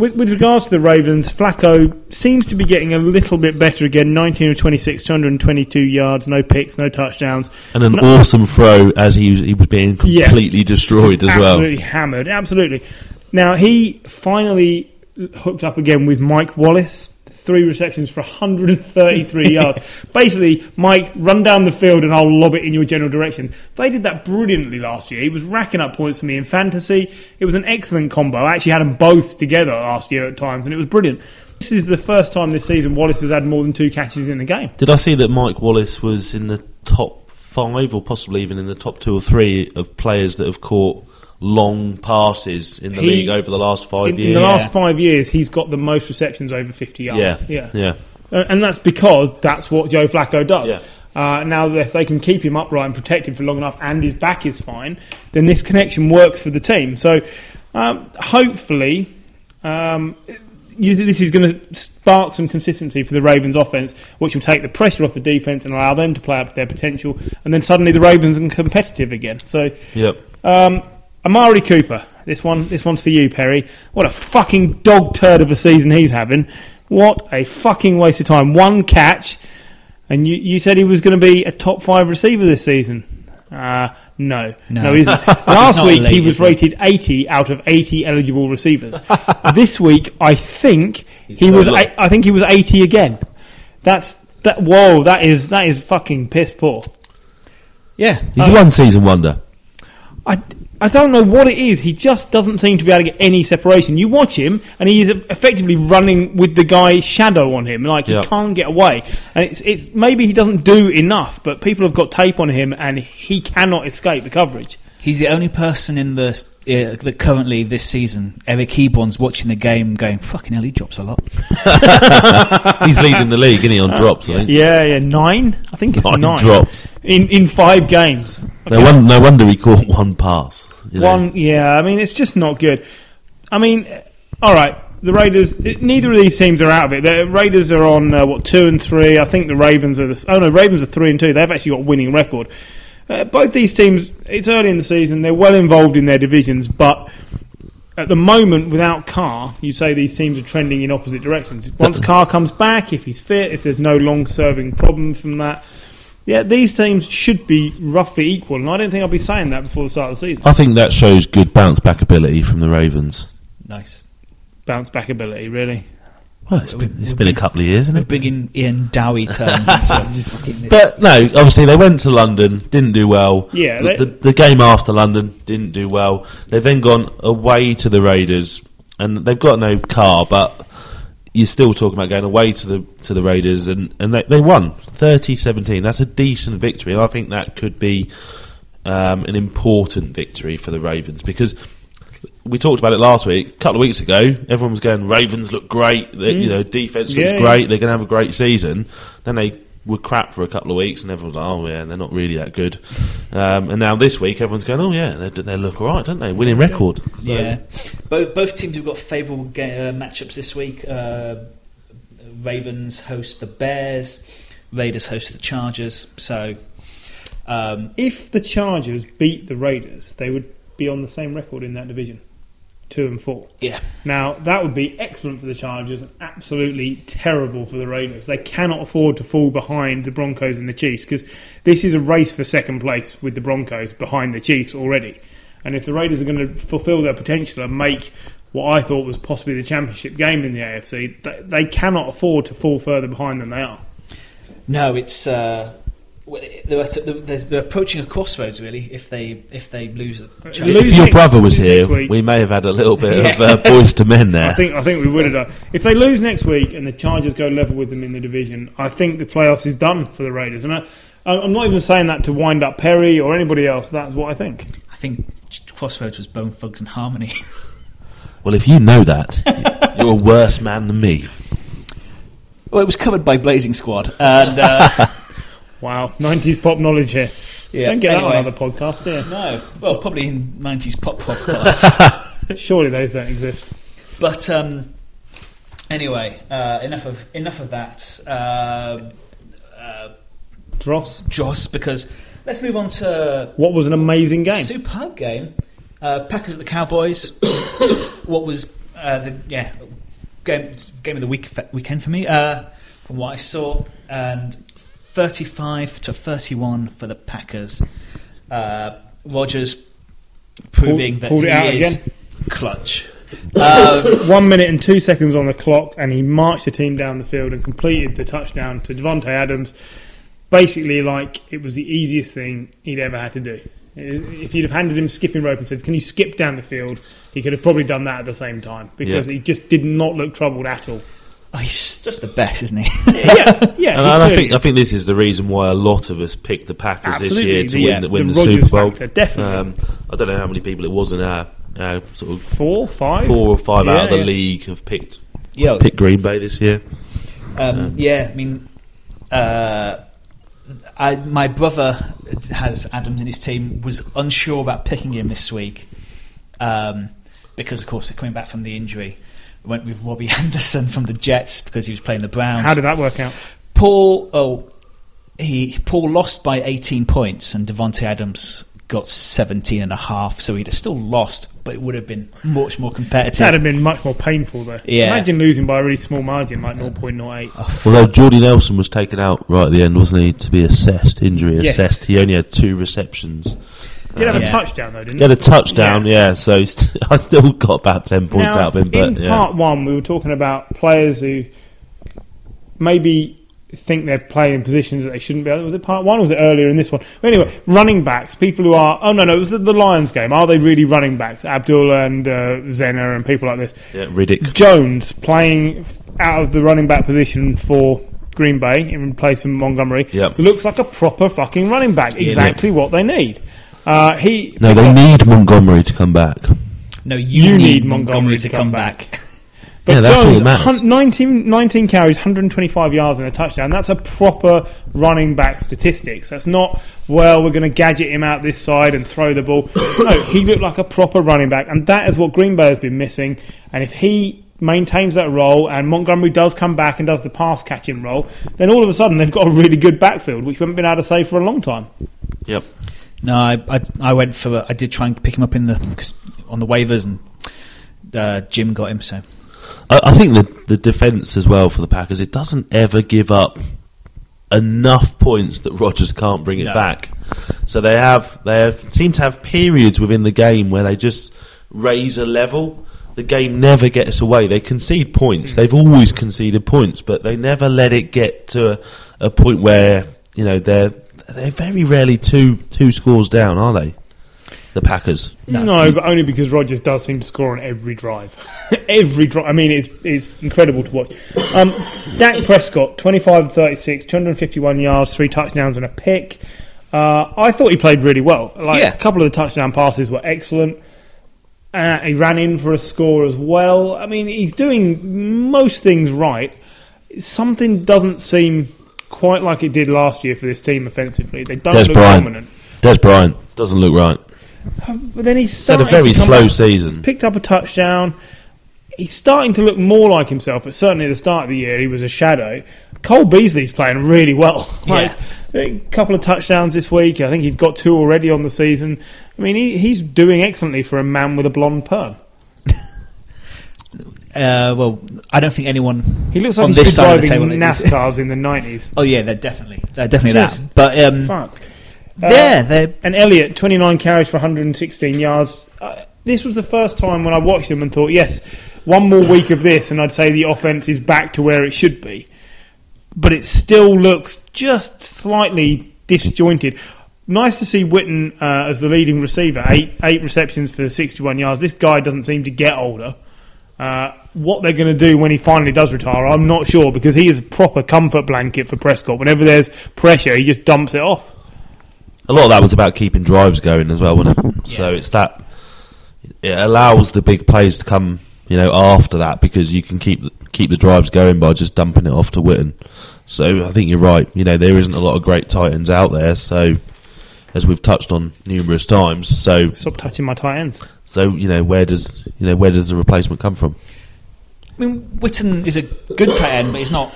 With, with regards to the Ravens, Flacco seems to be getting a little bit better again. 19 of 26, 222 yards, no picks, no touchdowns. And an awesome throw as he was, he was being Yeah. completely destroyed as well. absolutely hammered. Absolutely. Now he finally hooked up again with Mike Wallace. Three receptions for 133 yards. Basically, Mike, run down the field and I'll lob it in your general direction. They did that brilliantly last year. He was racking up points for me in fantasy. It was an excellent combo. I actually had them both together last year at times, and it was brilliant. This is the first time this season Wallace has had more than two catches in a game. Did I see that Mike Wallace was in the top five, or possibly even in the top two or three of players that have caught long passes in the He- league over the last five In, in the last five years, he's got the most receptions over 50 yards. yeah, yeah. yeah. Uh, and that's because that's what Joe Flacco does. Yeah. Uh, now, if they can keep him upright and protect him for long enough, and his back is fine, then this connection works for the team. So, um, hopefully, um, you, this is going to spark some consistency for the Ravens' offense, which will take the pressure off the defense and allow them to play up to their potential. And then suddenly, the Ravens are competitive again. So, Yep. um, Amari Cooper. This one, this one's for you, Perry. What a fucking dog turd of a season he's having. What a fucking waste of time. One catch, and you, you said he was going to be a top five receiver this season. Uh, no, no, No. he isn't. Last not week he was rated 80 out of 80 eligible receivers. this week, I think He's he was. look. I think he was 80 again. That's that. Whoa, that is that is fucking piss poor. Yeah, He's a one season wonder. I, I don't know what it is. He just doesn't seem to be able to get any separation. You watch him, and he is effectively running with the guy's shadow on him, like he can't get away. And it's, it's maybe he doesn't do enough, but people have got tape on him, and he cannot escape the coverage. He's the only person in the uh, that currently this season, Eric Ebron's watching the game, going "Fucking hell, he drops a lot." He's leading the league, isn't he, on drops, I think. Yeah, yeah, nine. I think it's Nine nine, drops. in in five games. No, won- no wonder he caught one pass. you know. One, yeah. I mean, it's just not good. I mean, all right. The Raiders. it- Neither of these teams are out of it. The Raiders are on uh, what two and three. I think the Ravens are the. Oh no, Ravens are three and two. They've actually got a winning record. Uh, both these teams. It's early in the season. They're well involved in their divisions, but. At the moment, without Carr, you say these teams are trending in opposite directions. Once Carr comes back, if he's fit, if there's no long-serving problem from that, yeah, these teams should be roughly equal. And I don't think I'll be saying that before the start of the season. I think that shows good bounce back ability from the Ravens. Nice. bounce back ability, really. Well, it's been, it's been a couple of years, isn't it? bringing Ian Dowie terms into But no, obviously they went to London, didn't do well. Yeah, the, they- the, the game after London didn't do well. They've then gone away to the Raiders, and they've got no Carr, but you're still talking about going away to the to the Raiders, and, and they, they won 30-17. That's a decent victory, and I think that could be um, an important victory for the Ravens because. We talked about it last week. A couple of weeks ago, everyone was going, "Ravens look great. They, You know, defense looks Mm. Yeah, great. They're going to have a great season." Then they were crap for a couple of weeks, and everyone's like, "Oh yeah, they're not really that good." Um, and now this week, everyone's going, "Oh yeah, they, they look all right, don't they? Winning record." So- Yeah, both both teams have got favourable ga- uh, matchups this week. Uh, Ravens host the Bears, Raiders host the Chargers. So, um, If the Chargers beat the Raiders, they would be on the same record in that division, two and four. yeah, Now that would be excellent for the Chargers, and absolutely terrible for the Raiders. They cannot afford to fall behind the Broncos and the Chiefs because this is a race for second place with the Broncos behind the Chiefs already. And if the Raiders are going to fulfil their potential and make what I thought was possibly the championship game in the AFC, th- they cannot afford to fall further behind than they are. no, it's uh, they're, at, they're, they're approaching a crossroads really. If they if they lose, the Chargers. Lose If your brother was here, week. we may have had a little bit of Yeah. uh, boys to men there. I think I think we would have done. If they lose next week and the Chargers go level with them in the division, I think the playoffs is done for the Raiders. And I, I'm not even saying that to wind up Perry or anybody else. That's what I think. I think crossroads was Bone Thugs and Harmony. well, if you know that, you're a worse man than me. well, it was covered by Blazing Squad, and uh, Wow, 90s pop knowledge here. yeah, Don't get anyway. that on other podcasts, do you? No, well, probably in '90s pop podcasts. Surely those don't exist. But um, anyway, uh, enough of enough of that. Uh, uh, Dross, Joss, because let's move on to what was an amazing game. superb game. Uh, Packers at the Cowboys. what was uh, the yeah game game of the week weekend for me? Uh, from what I saw, and thirty-five to thirty-one for the Packers. Uh, Rodgers proving that pulled it he out is again. clutch. Um, One minute and two seconds on the clock, and he marched the team down the field and completed the touchdown to Davante Adams. Basically, like it was the easiest thing he'd ever had to do. If you'd have handed him skipping rope and said, "Can you skip down the field?" he could have probably done that at the same time because Yeah. he just did not look troubled at all. Oh, he's just the best, isn't he? yeah, yeah. And, he and I think I think this is the reason why a lot of us picked the Packers this year to the- win, yeah, the, win the the, Super Bowl. factor, definitely. Um, I don't know how many people it was in our, our sort of four, five, four or five Yeah, out of the yeah. league have picked yeah, picked Green Bay this year. Um, yeah, I mean, uh, I, my brother has Adams in his team. Was unsure about picking him this week um, because, of course, they're coming back from the injury, went with Robbie Anderson from the Jets because he was playing the Browns. How did that work out? Paul? Oh, he Paul lost by 18 points, and Davante Adams got 17 and a half. So he'd have still lost, but it would have been much more competitive. That'd have been much more painful, though. Yeah. Imagine losing by a really small margin, like 0.08. Although Jordy Nelson was taken out right at the end, wasn't he, to be assessed, injury Yes. assessed. He only had two receptions. Did have a Yeah. touchdown though, didn't He had a touchdown, yeah. so st- I still got about ten points Now, out of him. But in yeah. part one, we were talking about players who maybe think they're playing in positions that they shouldn't be. Was it part one or was it earlier in this one? But anyway, running backs, people who are. Oh, no, no, it was the, the Lions game. Are they really running backs? Abdullah and uh, Zenner and people like this. yeah, Riddick. Jones playing out of the running back position for Green Bay in place of Montgomery Yep. looks like a proper fucking running back. Exactly what they need. Uh, he No, they need Montgomery to come back. no, you, You need, need Montgomery, Montgomery to to come come back. But Yeah, that's all Jones, that matters. hun- 19, 19 carries, 125 yards and a touchdown. That's a proper running back statistics. That's not, well, we're going to gadget him out this side and throw the ball. no, he looked like a proper running back, and that is what Green Bay has been missing. And if he maintains that role and Montgomery does come back and does the pass catching role, then all of a sudden they've got a really good backfield, which we haven't been able to say for a long time. Yep. No, I, I I went for I did try and pick him up in the on the waivers and uh, Jim got him. So I, I think the the defense as well for the Packers it doesn't ever give up enough points that Rodgers can't bring it No. back. So they have they have, seem to have periods within the game where they just raise a level. The game never gets away. They concede points. They've always conceded points, but they never let it get to a, a point where you know they're they're very rarely two two scores down, are they? The Packers. No. No, but only because Rodgers does seem to score on every drive. every drive. I mean, it's, it's incredible to watch. Um, Dak Prescott, 25 of 36, 251 yards, three touchdowns and a pick. Uh, I thought he played really well. Like Yeah. A couple of the touchdown passes were excellent. Uh, he ran in for a score as well. I mean, he's doing most things right. Something doesn't seem quite like it did last year for this team offensively. They don't Dez look Bryant. dominant. Dez Bryant doesn't look right. Uh, but then he's He's had a very slow season. picked up a touchdown. He's starting to look more like himself, but certainly at the start of the year he was a shadow. Cole Beasley's playing really well. like a couple of touchdowns this week. I think he's got two already on the season. I mean, he, he's doing excellently for a man with a blonde perm. Uh, well, I don't think anyone He looks like on he's this been side of the driving table. NASCARs in the nineties. Oh yeah, they're definitely they're definitely Just that. But um, Fuck. yeah, they're And Elliott, 29 carries for 116 yards. Uh, this was the first time when I watched him and thought, yes, one more week of this, and I'd say the offense is back to where it should be. But it still looks just slightly disjointed. Nice to see Witten uh, as the leading receiver, eight eight receptions for 61 yards. This guy doesn't seem to get older. Uh, what they're going to do when he finally does retire, I'm not sure because he is a proper comfort blanket for Prescott. Whenever there's pressure, he just dumps it off. A lot of that was about keeping drives going as well, wasn't it? So it's that it allows the big plays to come, you know, after that because you can keep keep the drives going by just dumping it off to Witten. So I think you're right. You know, there isn't a lot of great tight ends out there. So as we've touched on numerous times, so Stop touching my tight ends. so you know where does you know where does the replacement come from? I mean, Witten is a good tight end, but he's not.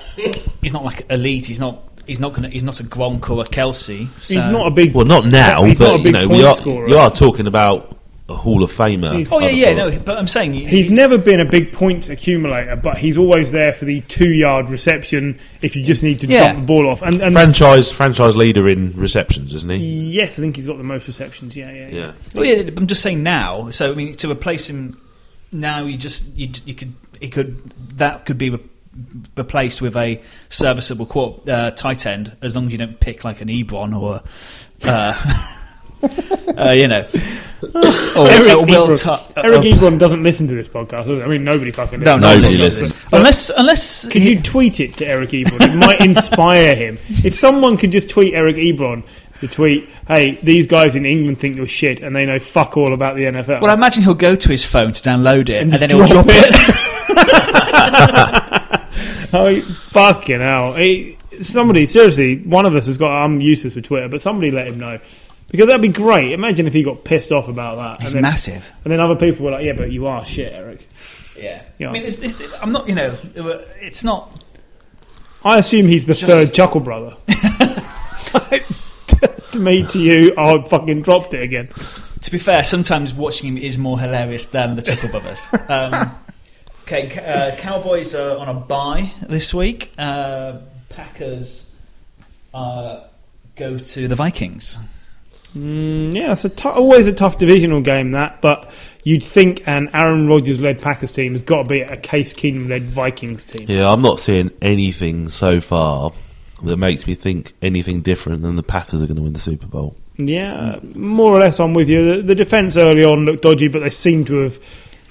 He's not like elite. He's not. He's not gonna. He's not a Gronk or a Kelce. So. He's not a big. Well, not now, He's not but a you big know point we are scorer. you are talking about a Hall of Famer. He's- Oh yeah, yeah. thought. No, but I'm saying He's never been a big point accumulator, but he's always there for the two-yard reception if you just need to Yeah. jump the ball off. And, and franchise franchise leader in receptions, isn't he? yes, I think he's got the most receptions. Yeah, yeah, yeah. Yeah. Well, yeah, I'm just saying now. So I mean, to replace him now you just you, you could it could that could be re- replaced with a serviceable quar uh, tight end as long as you don't pick like an Ebron or uh, uh, you know or, Eric or Will Eric Ebron doesn't listen to this podcast. he? I mean, nobody fucking listens. no, Nobody listens. listens. unless unless Could you tweet it to Eric Ebron? It might inspire him. If someone could just tweet Eric Ebron to tweet, "Hey, these guys in England think you're shit, and they know fuck all about the NFL." well, I imagine he'll go to his phone to download it and, just then he'll drop drop it. oh, fucking hell! Hey, somebody, seriously, one of us has got. I'm useless with Twitter, but somebody let him know because that'd be great. Imagine if he got pissed off about that, He's and then, massive. and then other people were like, "Yeah, but you are shit, Eric." Yeah. Yeah. I mean, there's, there's, there's- I'm not, you know, it's not. I assume he's the Just- third Chuckle brother. to me, to you, I fucking dropped it again. To be fair, sometimes watching him is more hilarious than the Chuckle Brothers. Um, okay, uh, Cowboys are on a bye this week. Uh, Packers uh, go to the Vikings. Mm, yeah, it's a tou- always a tough divisional game that, but you'd think an Aaron Rodgers led Packers team has got to be a Case Keenum led Vikings team. Yeah, I'm not seeing anything so far that makes me think anything different than the Packers are going to win the Super Bowl. Yeah, more or less, I'm with you. The, the defense early on looked dodgy, but they seem to have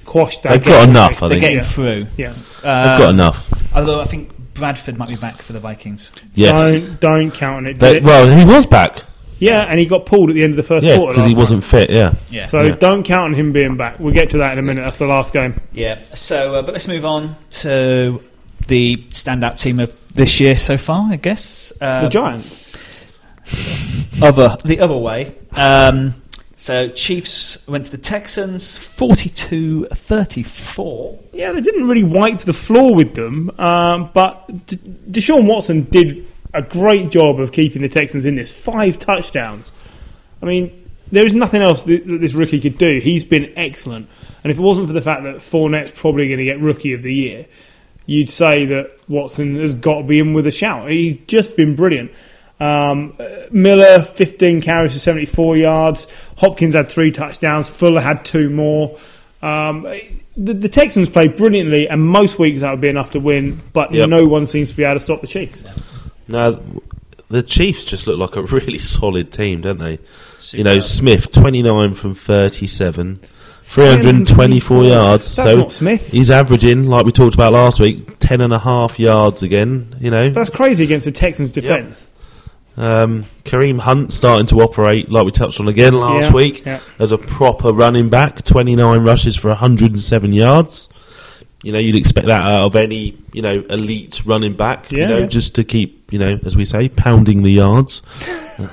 quashed. They've got enough, I They're think. getting Yeah. through. Yeah, Uh, They've got enough. Although I think Bradford might be back for the Vikings. Yes. don't don't count on it. They- did it? well, he was back. yeah, and he got pulled at the end of the first Yeah, quarter because he last wasn't fit. Yeah. Yeah. So Yeah. don't count on him being back. We'll get to that in a minute. That's the last game. Yeah. So, uh, but let's move on to the standout team of this year so far, I guess. Uh, the Giants. other the other way. Um, so Chiefs went to the Texans 42-34. Yeah, they didn't really wipe the floor with them, um, but D- Deshaun Watson did a great job of keeping the Texans in this. Five touchdowns. I mean, there is nothing else that, that this rookie could do. He's been excellent, and if it wasn't for the fact that Fournette's probably going to get Rookie of the Year, you'd say that Watson has got to be in with a shout. He's just been brilliant. Um, Miller, 15 carries for 74 yards. Hopkins had three touchdowns. Fuller had two more. Um, the, the Texans played brilliantly, and most weeks that would be enough to win, but Yep. no one seems to be able to stop the Chiefs. Now, the Chiefs just look like a really solid team, don't they? Super. You know, Smith, 29 from 37, 324 yards. That's so not Smith. he's averaging, like we talked about last week, 10 and a half yards again. You know, That's crazy against the Texans' defense. Um, Kareem Hunt starting to operate, like we touched on again last Yeah, week, yeah. as a proper running back, 29 rushes for 107 yards. You know, you'd expect that out of any, you know, elite running back, you know, yeah. just to keep, you know, as we say, pounding the yards.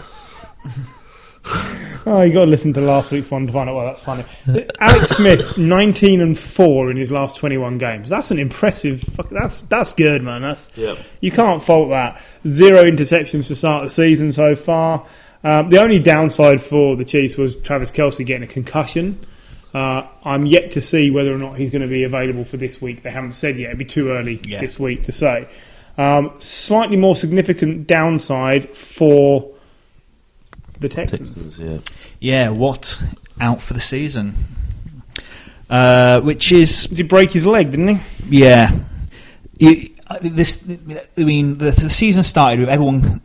Oh, you got to listen to last week's one to find out why that's funny. Alex Smith, 19 and 4 in his last 21 games. That's an impressive. That's that's good, man. That's Yep. you can't fault that. Zero interceptions to start the season so far. Um, the only downside for the Chiefs was Travis Kelce getting a concussion. Uh, I'm yet to see whether or not he's going to be available for this week. They haven't said yet. It'd be too early Yeah. this week to say. Um, slightly more significant downside for the Texans. Texans, yeah. Yeah, what out for the season? Uh, which is Did he break his leg? Didn't he? yeah. You, uh, this, I mean, the, the season started with everyone,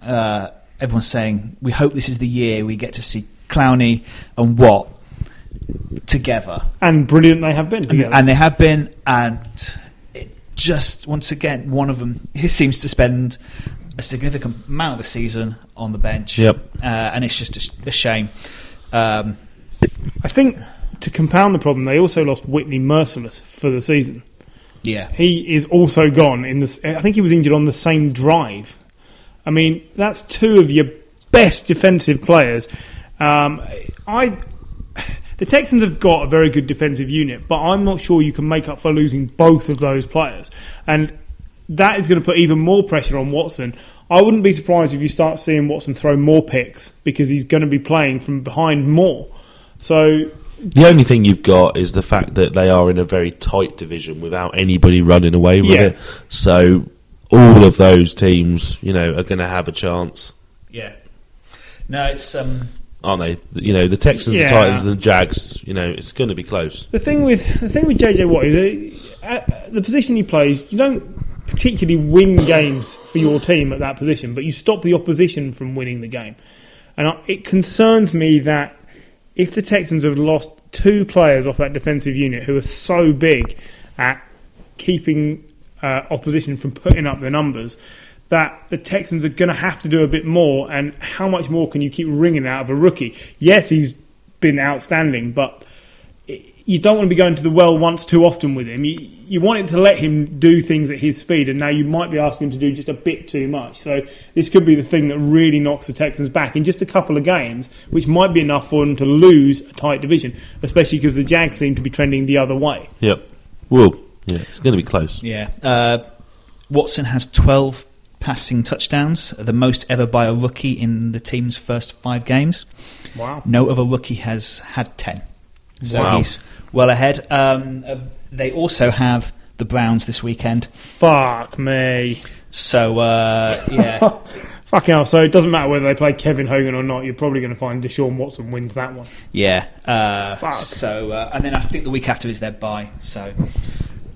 uh, everyone saying, "We hope this is the year we get to see Clowney and Watt together." And brilliant they have been and, together. and they have been, and it just once again, one of them seems to spend a significant amount of the season on the bench. Yep. uh, and it's just a, a shame. Um, I think to compound the problem, they also lost Whitney Mercilus for the season. yeah, He is also gone in this. I think he was injured on the same drive. I mean, that's two of your best defensive players. Um, I. The Texans have got a very good defensive unit, but I'm not sure you can make up for losing both of those players. And that is going to put even more pressure on Watson. I wouldn't be surprised if you start seeing Watson throw more picks because he's going to be playing from behind more. So The only thing you've got is the fact that they are in a very tight division without anybody running away with Yeah. it. So all of those teams, you know, are going to have a chance. yeah. No, it's um, aren't they? You know, the Texans, Yeah. the Titans, and the Jags. You know, it's going to be close. The thing with the thing with JJ Watt is uh, uh, the position he plays. You don't particularly win games for your team at that position, but you stop the opposition from winning the game. And I, it concerns me that if the Texans have lost two players off that defensive unit who are so big at keeping uh, opposition from putting up the numbers, that the Texans are going to have to do a bit more. And how much more can you keep wringing out of a rookie? Yes, he's been outstanding, but you don't want to be going to the well once too often with him. You, you want it to let him do things at his speed, and now you might be asking him to do just a bit too much. So this could be the thing that really knocks the Texans back in just a couple of games, which might be enough for them to lose a tight division, especially because the Jags seem to be trending the other way. Yep. Well, yeah, it's going to be close. Yeah. Uh, Watson has 12 passing touchdowns, the most ever by a rookie in the team's first five games. Wow. No other rookie has had 10. So Wow. he's well ahead. Um, uh, they also have the Browns this weekend. Fuck me. So, uh, yeah. Fucking hell. So it doesn't matter whether they play Kevin Hogan or not, you're probably going to find Deshaun Watson wins that one. Yeah. Uh, Fuck. so, uh, and then I think the week after is their bye. So,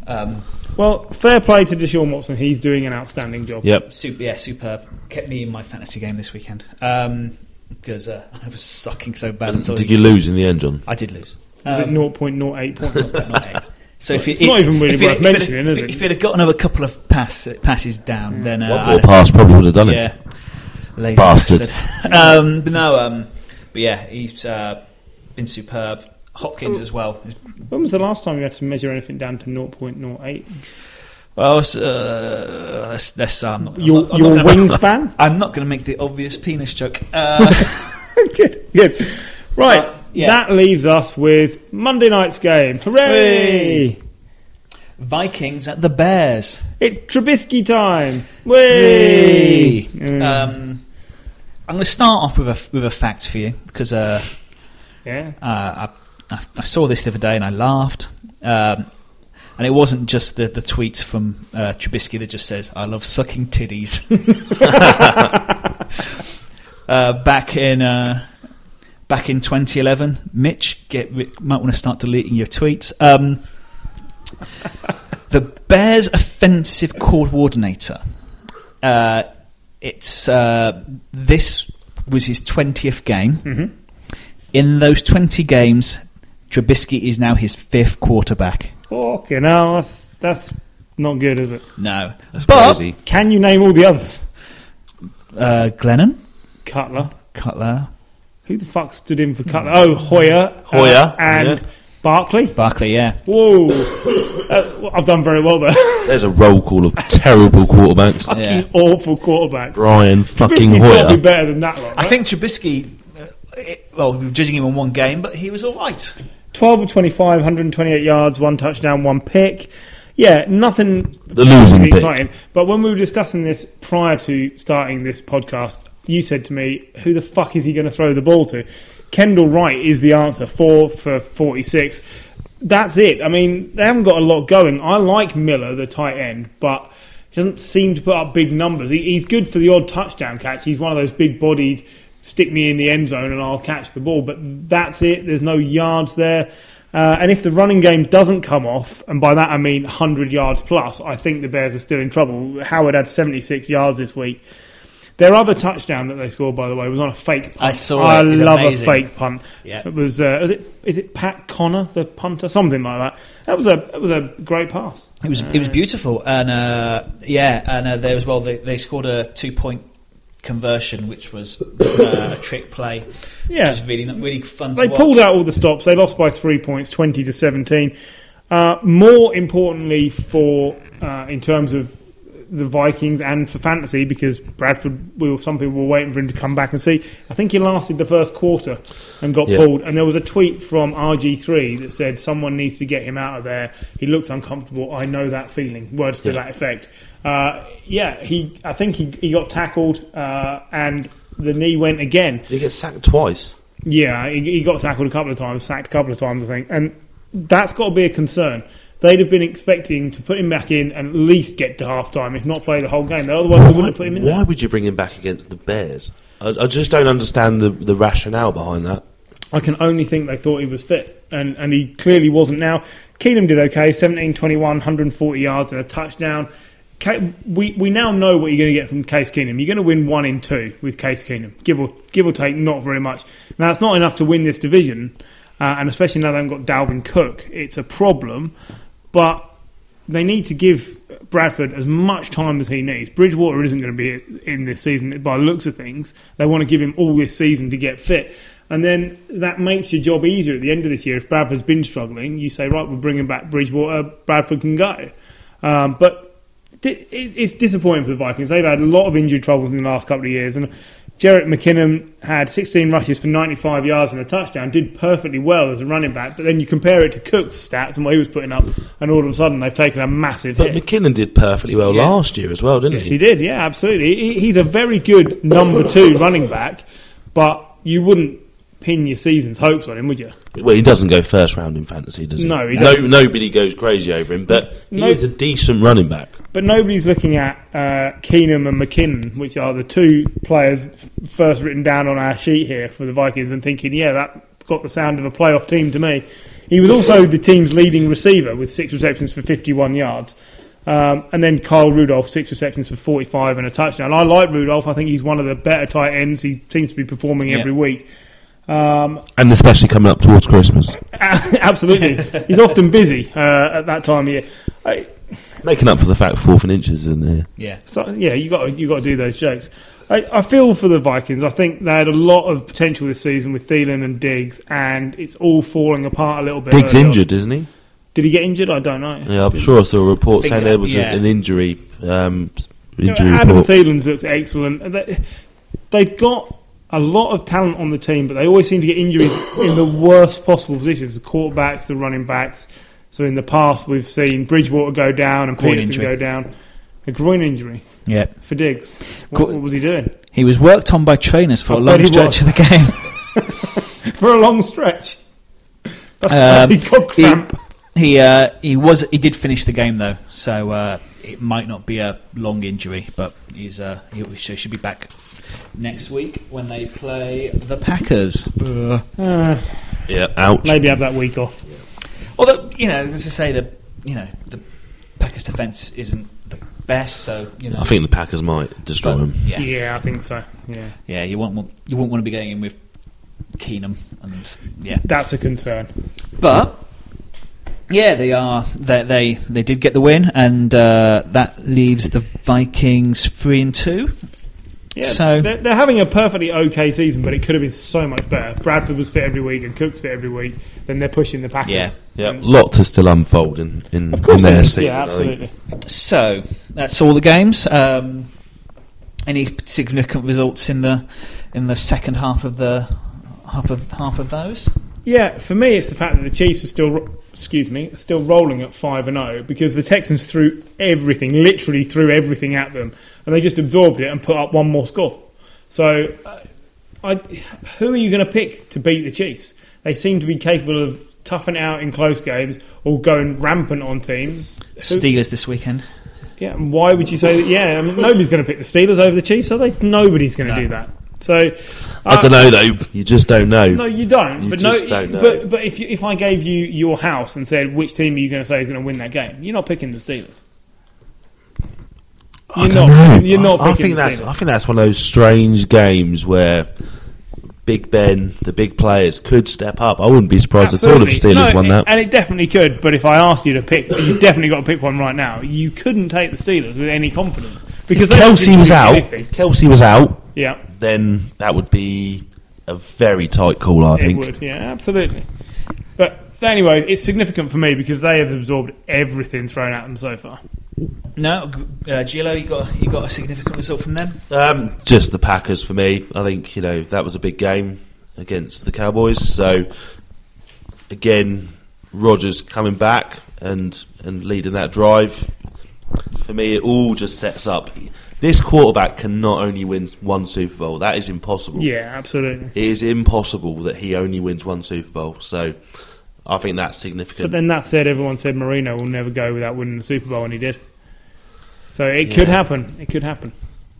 um, Well, fair play to Deshaun Watson. He's doing an outstanding job. Yep. super, yeah, superb. Kept me in my fantasy game this weekend because uh, I was sucking so bad until Did you lose in the end, John? I did lose. Was Um, it 0.08 points? not eight. So if It's it, not even really worth it- mentioning, if is it? it? If it had got another couple of pass, passes down, then uh, One more pass probably would have done it. Yeah, Lazy Bastard. bastard. um, but no, um, but yeah, he's uh, been superb. Hopkins Oh. as well. when was the last time you had to measure anything down to 0.08? Well, uh, let's, let's, um, I'm not, Your, I'm your not gonna- wingspan? I'm not going to make the obvious penis joke. Uh, good, good. Right, Uh, yeah. that leaves us with Monday night's game. Hooray! Vikings at the Bears. It's Trubisky time. Way! Mm. Um, I'm going to start off with a with a fact for you because uh, yeah. uh, I, I, saw this the other day and I laughed. Um, and it wasn't just the, the tweets from uh, Trubisky that just says, I love sucking titties. uh, back in uh, back in 2011, Mitch, get might want to start deleting your tweets. Um, the Bears' offensive coordinator. Uh, it's uh, this was his 20th game. Mhm. In those 20 games, Trubisky is now his fifth quarterback. Okay, hell, that's, that's not good, is it? No. That's but crazy. Can you name all the others? uh, Glennon, Cutler. Cutler, Who the fuck stood in for Cutler? Oh, Hoyer. Hoyer, uh, and yeah. Barkley. Barkley, yeah. Whoa. uh, I've done very well there. There's a roll call of terrible quarterbacks. Yeah. Awful quarterbacks. Brian fucking Trubisky's be Hoyer. better than that lot. I think Trubisky, uh, it, well, we were judging him on one game, but he was all right. 12 of 25, 128 yards, one touchdown, one pick. Yeah, nothing The losing particularly bit. exciting. But when we were discussing this prior to starting this podcast, you said to me, "Who the fuck is he going to throw the ball to?" Kendall Wright is the answer. Four for 46. That's it. I mean, they haven't got a lot going. I like Miller, the tight end, but he doesn't seem to put up big numbers. He, he's good for the odd touchdown catch. He's one of those big-bodied, stick me in the end zone and I'll catch the ball. But that's it. There's no yards there. Uh, and if the running game doesn't come off, and by that I mean 100 yards plus, I think the Bears are still in trouble. Howard had 76 yards this week. Their other touchdown that they scored, by the way, was on a fake punt. I saw I it. It was love amazing. a fake punt. Yeah. It was. Uh, is it? Is it Pat Connor, the punter, something like that? That was a. That was a great pass. It was it was beautiful, and uh, yeah, and uh, there as well. They, they scored a two point conversion, which was uh, a trick play, Yeah. which was really really fun. They to watch. pulled out all the stops. They lost by three points, twenty to seventeen. Uh, more importantly, for uh, in terms of the Vikings and for fantasy, because Bradford, we were, some people were waiting for him to come back and see. I think he lasted the first quarter and got Yeah. pulled. And there was a tweet from RG3 that said, "Someone needs to get him out of there. He looks uncomfortable. I know that feeling." Words to Yeah. that effect. Uh, yeah, he. I think he he got tackled uh, and the knee went again. Did he get sacked twice? Yeah, he, he got tackled a couple of times, sacked a couple of times, I think, and that's got to be a concern. They'd have been expecting to put him back in and at least get to half time, if not play the whole game. Otherwise, they wouldn't put him in. Why There. would you bring him back against the Bears? I, I just don't understand the, the rationale behind that. I can only think they thought he was fit, and, and he clearly wasn't. Now, Keenum did okay 17 21, 140 yards and a touchdown. We, we now know what you're going to get from Case Keenum. You're going to win one in two with Case Keenum, give or, give or take, not very much. Now, that's not enough to win this division, uh, and especially now they haven't got Dalvin Cook. It's a problem, but they need to give Bradford as much time as he needs. Bridgewater isn't going to be in this season by the looks of things. They want to give him all this season to get fit. And then that makes your job easier at the end of this year. If Bradford's been struggling, you say, right, we're bringing back Bridgewater, Bradford can go. Um, but it's disappointing for the Vikings. They've had a lot of injury troubles in the last couple of years. And Jerick McKinnon had 16 rushes for 95 yards and a touchdown, did perfectly well as a running back. But then you compare it to Cook's stats and what he was putting up, and all of a sudden they've taken a massive hit. But hit. McKinnon did perfectly well Yeah. last year as well, didn't Yes, he? he did. Yeah, absolutely. He- He's a very good number two running back, but you wouldn't pin your season's hopes on him, would you? Well, he doesn't go first round in fantasy, does he? No, he no nobody goes crazy over him, but he No. is a decent running back. But nobody's looking at uh, Keenum and McKinnon, which are the two players f- first written down on our sheet here for the Vikings, and thinking, yeah, that got the sound of a playoff team to me. He was also the team's leading receiver with six receptions for 51 yards. Um, and then Kyle Rudolph, six receptions for 45 and a touchdown. I like Rudolph. I think he's one of the better tight ends. He seems to be performing Yeah. every week. Um, And especially coming up towards Christmas. absolutely. he's often busy uh, at that time of year. I, Making up for the fact fourth and inches, isn't he? Yeah. So yeah, you got you got to do those jokes. I, I feel for the Vikings. I think they had a lot of potential this season with Thielen and Diggs, and it's all falling apart a little bit. Diggs early injured, isn't he? Did he get injured? I don't know. Yeah, I'm sure I saw a report saying there was yeah. an injury. Um, You know, injury Adam report. Thielen's looks excellent. They- They've got a lot of talent on the team, but they always seem to get injuries in the worst possible positions: the quarterbacks, the running backs. So in the past, we've seen Bridgewater go down and Groin Peterson injury. go down. A groin injury Yeah. for Diggs. What, what was he doing? He was worked on by trainers for I a long stretch was. of the game. For a long stretch. That's, Um, he got cramp. He uh, he was he did finish the game though, so uh, it might not be a long injury, but he's uh, he he should be back next week when they play the Packers. Uh, Yeah, ouch. maybe have that week off. Although you know, as I say, the you know the Packers defense isn't the best, so you know. I think the Packers might destroy them. yeah, Yeah, I think so. Yeah, yeah, you won't want you won't want to be going in with Keenum and yeah, that's a concern. but yeah, they are they they, they did get the win, and uh, that leaves the Vikings three and two. Yeah, So- they're, they're having a perfectly okay season, but it could have been so much better. If Bradford was fit every week and Cook's fit every week, then they're pushing the Packers. Yeah. Yeah, And- lot to still unfold in, in, of course, in their season. yeah, absolutely. So that's all the games. Um, any significant results in the in the second half of the half of half of those? Yeah, for me, it's the fact that the Chiefs are still, excuse me, still rolling at five and zero because the Texans threw everything, literally threw everything at them, and they just absorbed it and put up one more score. So, uh, I, who are you going to pick to beat the Chiefs? They seem to be capable of toughing out in close games or going rampant on teams. Who- Steelers this weekend. yeah, and why would you say that? Yeah, I mean, nobody's going to pick the Steelers over the Chiefs, are they? Nobody's going to No. do that. So, I uh, don't know though. You just don't know. no, you don't. You but just no, don't know. But but if you, if I gave you your house and said which team are you going to say is going to win that game, you're not picking the Steelers. I You're don't not- know. you're not I, I think that's. I think that's one of those strange games where Big Ben, the big players, could step up. I wouldn't be surprised at all if Absolutely. Steelers No, won that. and it definitely could. But if I asked you to pick, you definitely got to pick one right now. You couldn't take the Steelers with any confidence because Kelce was out. anything. If Kelce was out, Yeah, then that would be a very tight call. I it think. would. Yeah, absolutely. But anyway, it's significant for me because they have absorbed everything thrown at them so far. No, uh, Gillo, you got you got a significant result from them. Um, just the Packers for me. I think you know that was a big game against the Cowboys. So again, Rodgers coming back and and leading that drive. For me, it all just sets up. This quarterback can not only win one Super Bowl. That is impossible. Yeah, absolutely. It is impossible that he only wins one Super Bowl. So I think that's significant. But then that said, everyone said Marino will never go without winning the Super Bowl, and he did. So it could happen. It could happen.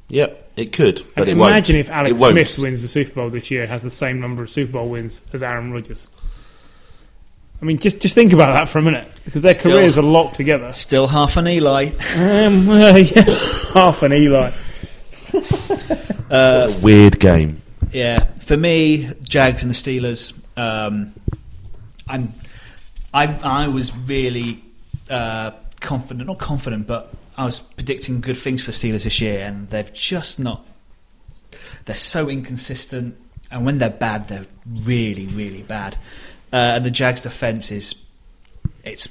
Yep, it could, but it imagine won't. if Alex it won't. Smith wins the Super Bowl this year, has the same number of Super Bowl wins as Aaron Rodgers. I mean, just just think about that for a minute, because their Still- careers are locked together. Still half an Eli. Um, well, yeah, half an Eli. Uh, It's a weird game. Yeah, for me, Jags and the Steelers. Um, I'm, I, I was really uh, confident, not confident, but I was predicting good things for Steelers this year, and they've just not. They're so inconsistent, and when they're bad, they're really, really bad. Uh, and the Jags' defense is, it's,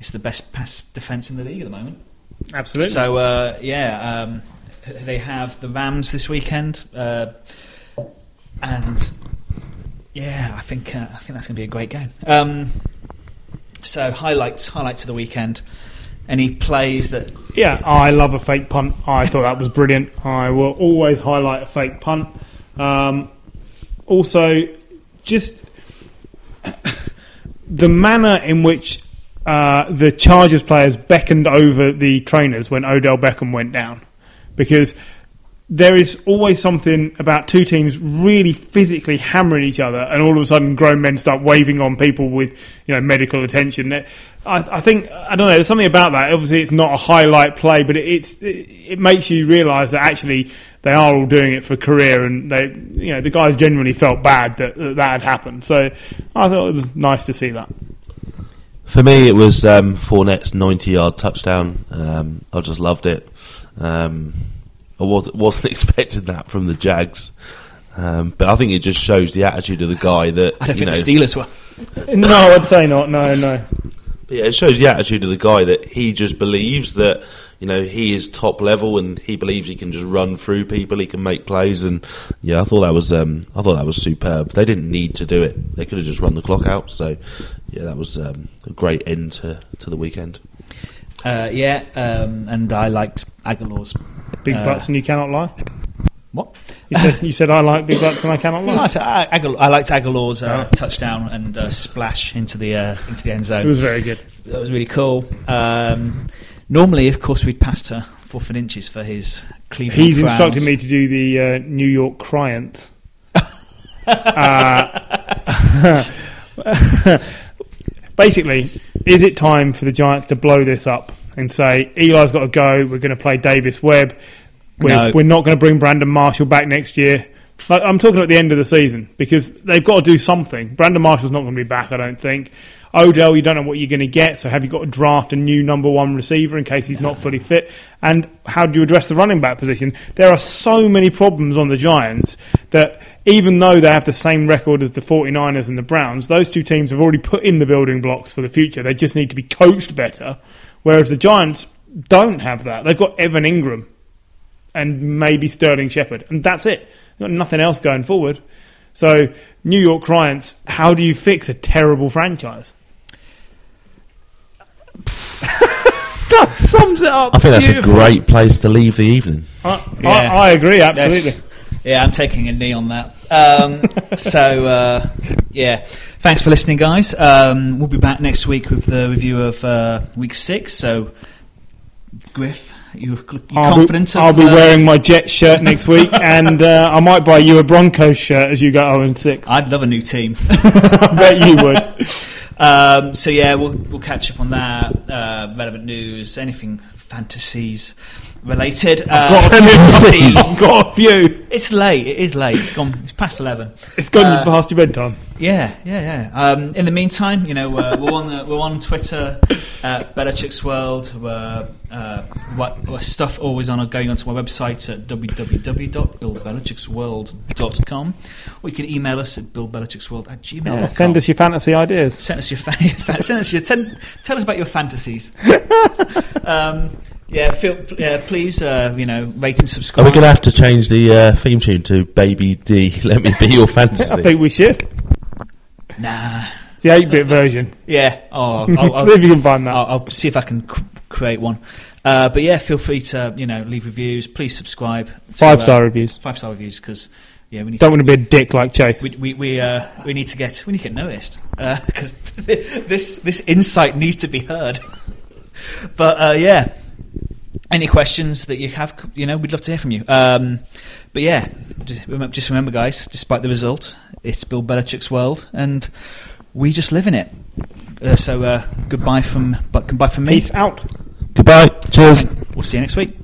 it's the best pass defense in the league at the moment. Absolutely. So uh, yeah, um, they have the Rams this weekend, uh, and yeah, I think uh, I think that's going to be a great game. Um, so highlights highlights of the weekend. Any plays that Yeah, I love a fake punt. I thought that was brilliant. I will always highlight a fake punt. Um, also, just the manner in which uh, the Chargers players beckoned over the trainers when Odell Beckham went down, because there is always something about two teams really physically hammering each other, and all of a sudden, grown men start waving on people with you know medical attention. I, I think I don't know. There's something about that. Obviously, it's not a highlight play, but it, it's it, it makes you realise that actually they are all doing it for career, and they you know the guys genuinely felt bad that that, that had happened. So I thought it was nice to see that. For me, it was um, Fournette's 90-yard touchdown. Um, I just loved it. Um, I was, wasn't expecting that from the Jags, um, but I think it just shows the attitude of the guy that I don't you think know. the Steelers were. No, I'd say not. No, no. But yeah, it shows the attitude of the guy that he just believes that you know he is top level and he believes he can just run through people, he can make plays, and yeah, I thought that was um, I thought that was superb. They didn't need to do it; they could have just run the clock out. So yeah, that was um, a great end to, to the weekend. Uh, yeah, um, and I liked Agholor's. Big Uh, butts and you cannot lie. What? You said you said I like big butts and I cannot No, I, lie. said, I, Aguil- I liked Agholor's uh, touchdown and uh, splash into the uh, into the end zone. It was very good. that was really cool. Um, normally, of course, we'd passed to Fourth inches for his Cleveland. He's Browns. instructed me to do the uh, New York Cryants. uh, basically, is it time for the Giants to blow this up and say Eli's got to go? We're going to play Davis Webb. We're, No. we're not going to bring Brandon Marshall back next year. Like, I'm talking at the end of the season because they've got to do something. Brandon Marshall's not going to be back, I don't think. Odell, you don't know what you're going to get, so have you got to draft a new number one receiver in case he's not fully fit? And how do you address the running back position? There are so many problems on the Giants that even though they have the same record as the 49ers and the Browns, those two teams have already put in the building blocks for the future. They just need to be coached better. Whereas the Giants don't have that. They've got Evan Engram and maybe Sterling Shepard, and that's it. They've got nothing else going forward. So, New York Giants, how do you fix a terrible franchise? that sums it up. I think that's a great place to leave the evening. I, Yeah. I, I agree, absolutely. Yes. Yeah, I'm taking a knee on that. Um, so, uh, yeah. Thanks for listening, guys. Um, we'll be back next week with the review of uh, week six. So, Griff, you, you I'll confident? be, of, I'll be uh, wearing my Jet shirt next week, and uh, I might buy you a Broncos shirt as you go 0 and 6. I I'd love a new team. I bet you would. Um, so yeah, we'll we'll catch up on that. Uh, relevant news, anything fantasies related. Uh, Got a few. I've got a few. It's late. It is late. It's gone. It's past eleven. It's gone Uh, past your bedtime. Yeah, yeah, yeah. Um, in the meantime, you know, uh, we're on the, we're on Twitter at Belichick's World. We're, uh, what, what stuff always on going onto my website at www.billbelichicksworld.com or you can email us at billbelichicksworld at gmail.com. Yeah, send us your fantasy ideas. Send us your fa- send us your send, tell us about your fantasies. um, yeah, feel, yeah, please, uh, you know, rate and subscribe. Are we going to have to change the uh, theme tune to "Baby D"? Let me be your Fantasy? I think we should. Nah. The 8 bit version. Yeah. Oh, I'll, I'll, See if you can find that. I'll, I'll see if I can cr- create one. Uh, but yeah, feel free to you know leave reviews. Please subscribe. to, Five uh, star reviews. Five star reviews because yeah, we need. Don't to, want to be a dick like Chase. we we we, uh, we need to get we need to get noticed because this this insight needs to be heard. but uh, yeah, any questions that you have, you know, we'd love to hear from you. Um, but yeah, just remember, guys, despite the result, it's Bill Belichick's world, and we just live in it. Uh, so uh, goodbye from, but goodbye from me. Peace out. Goodbye. Cheers. We'll see you next week.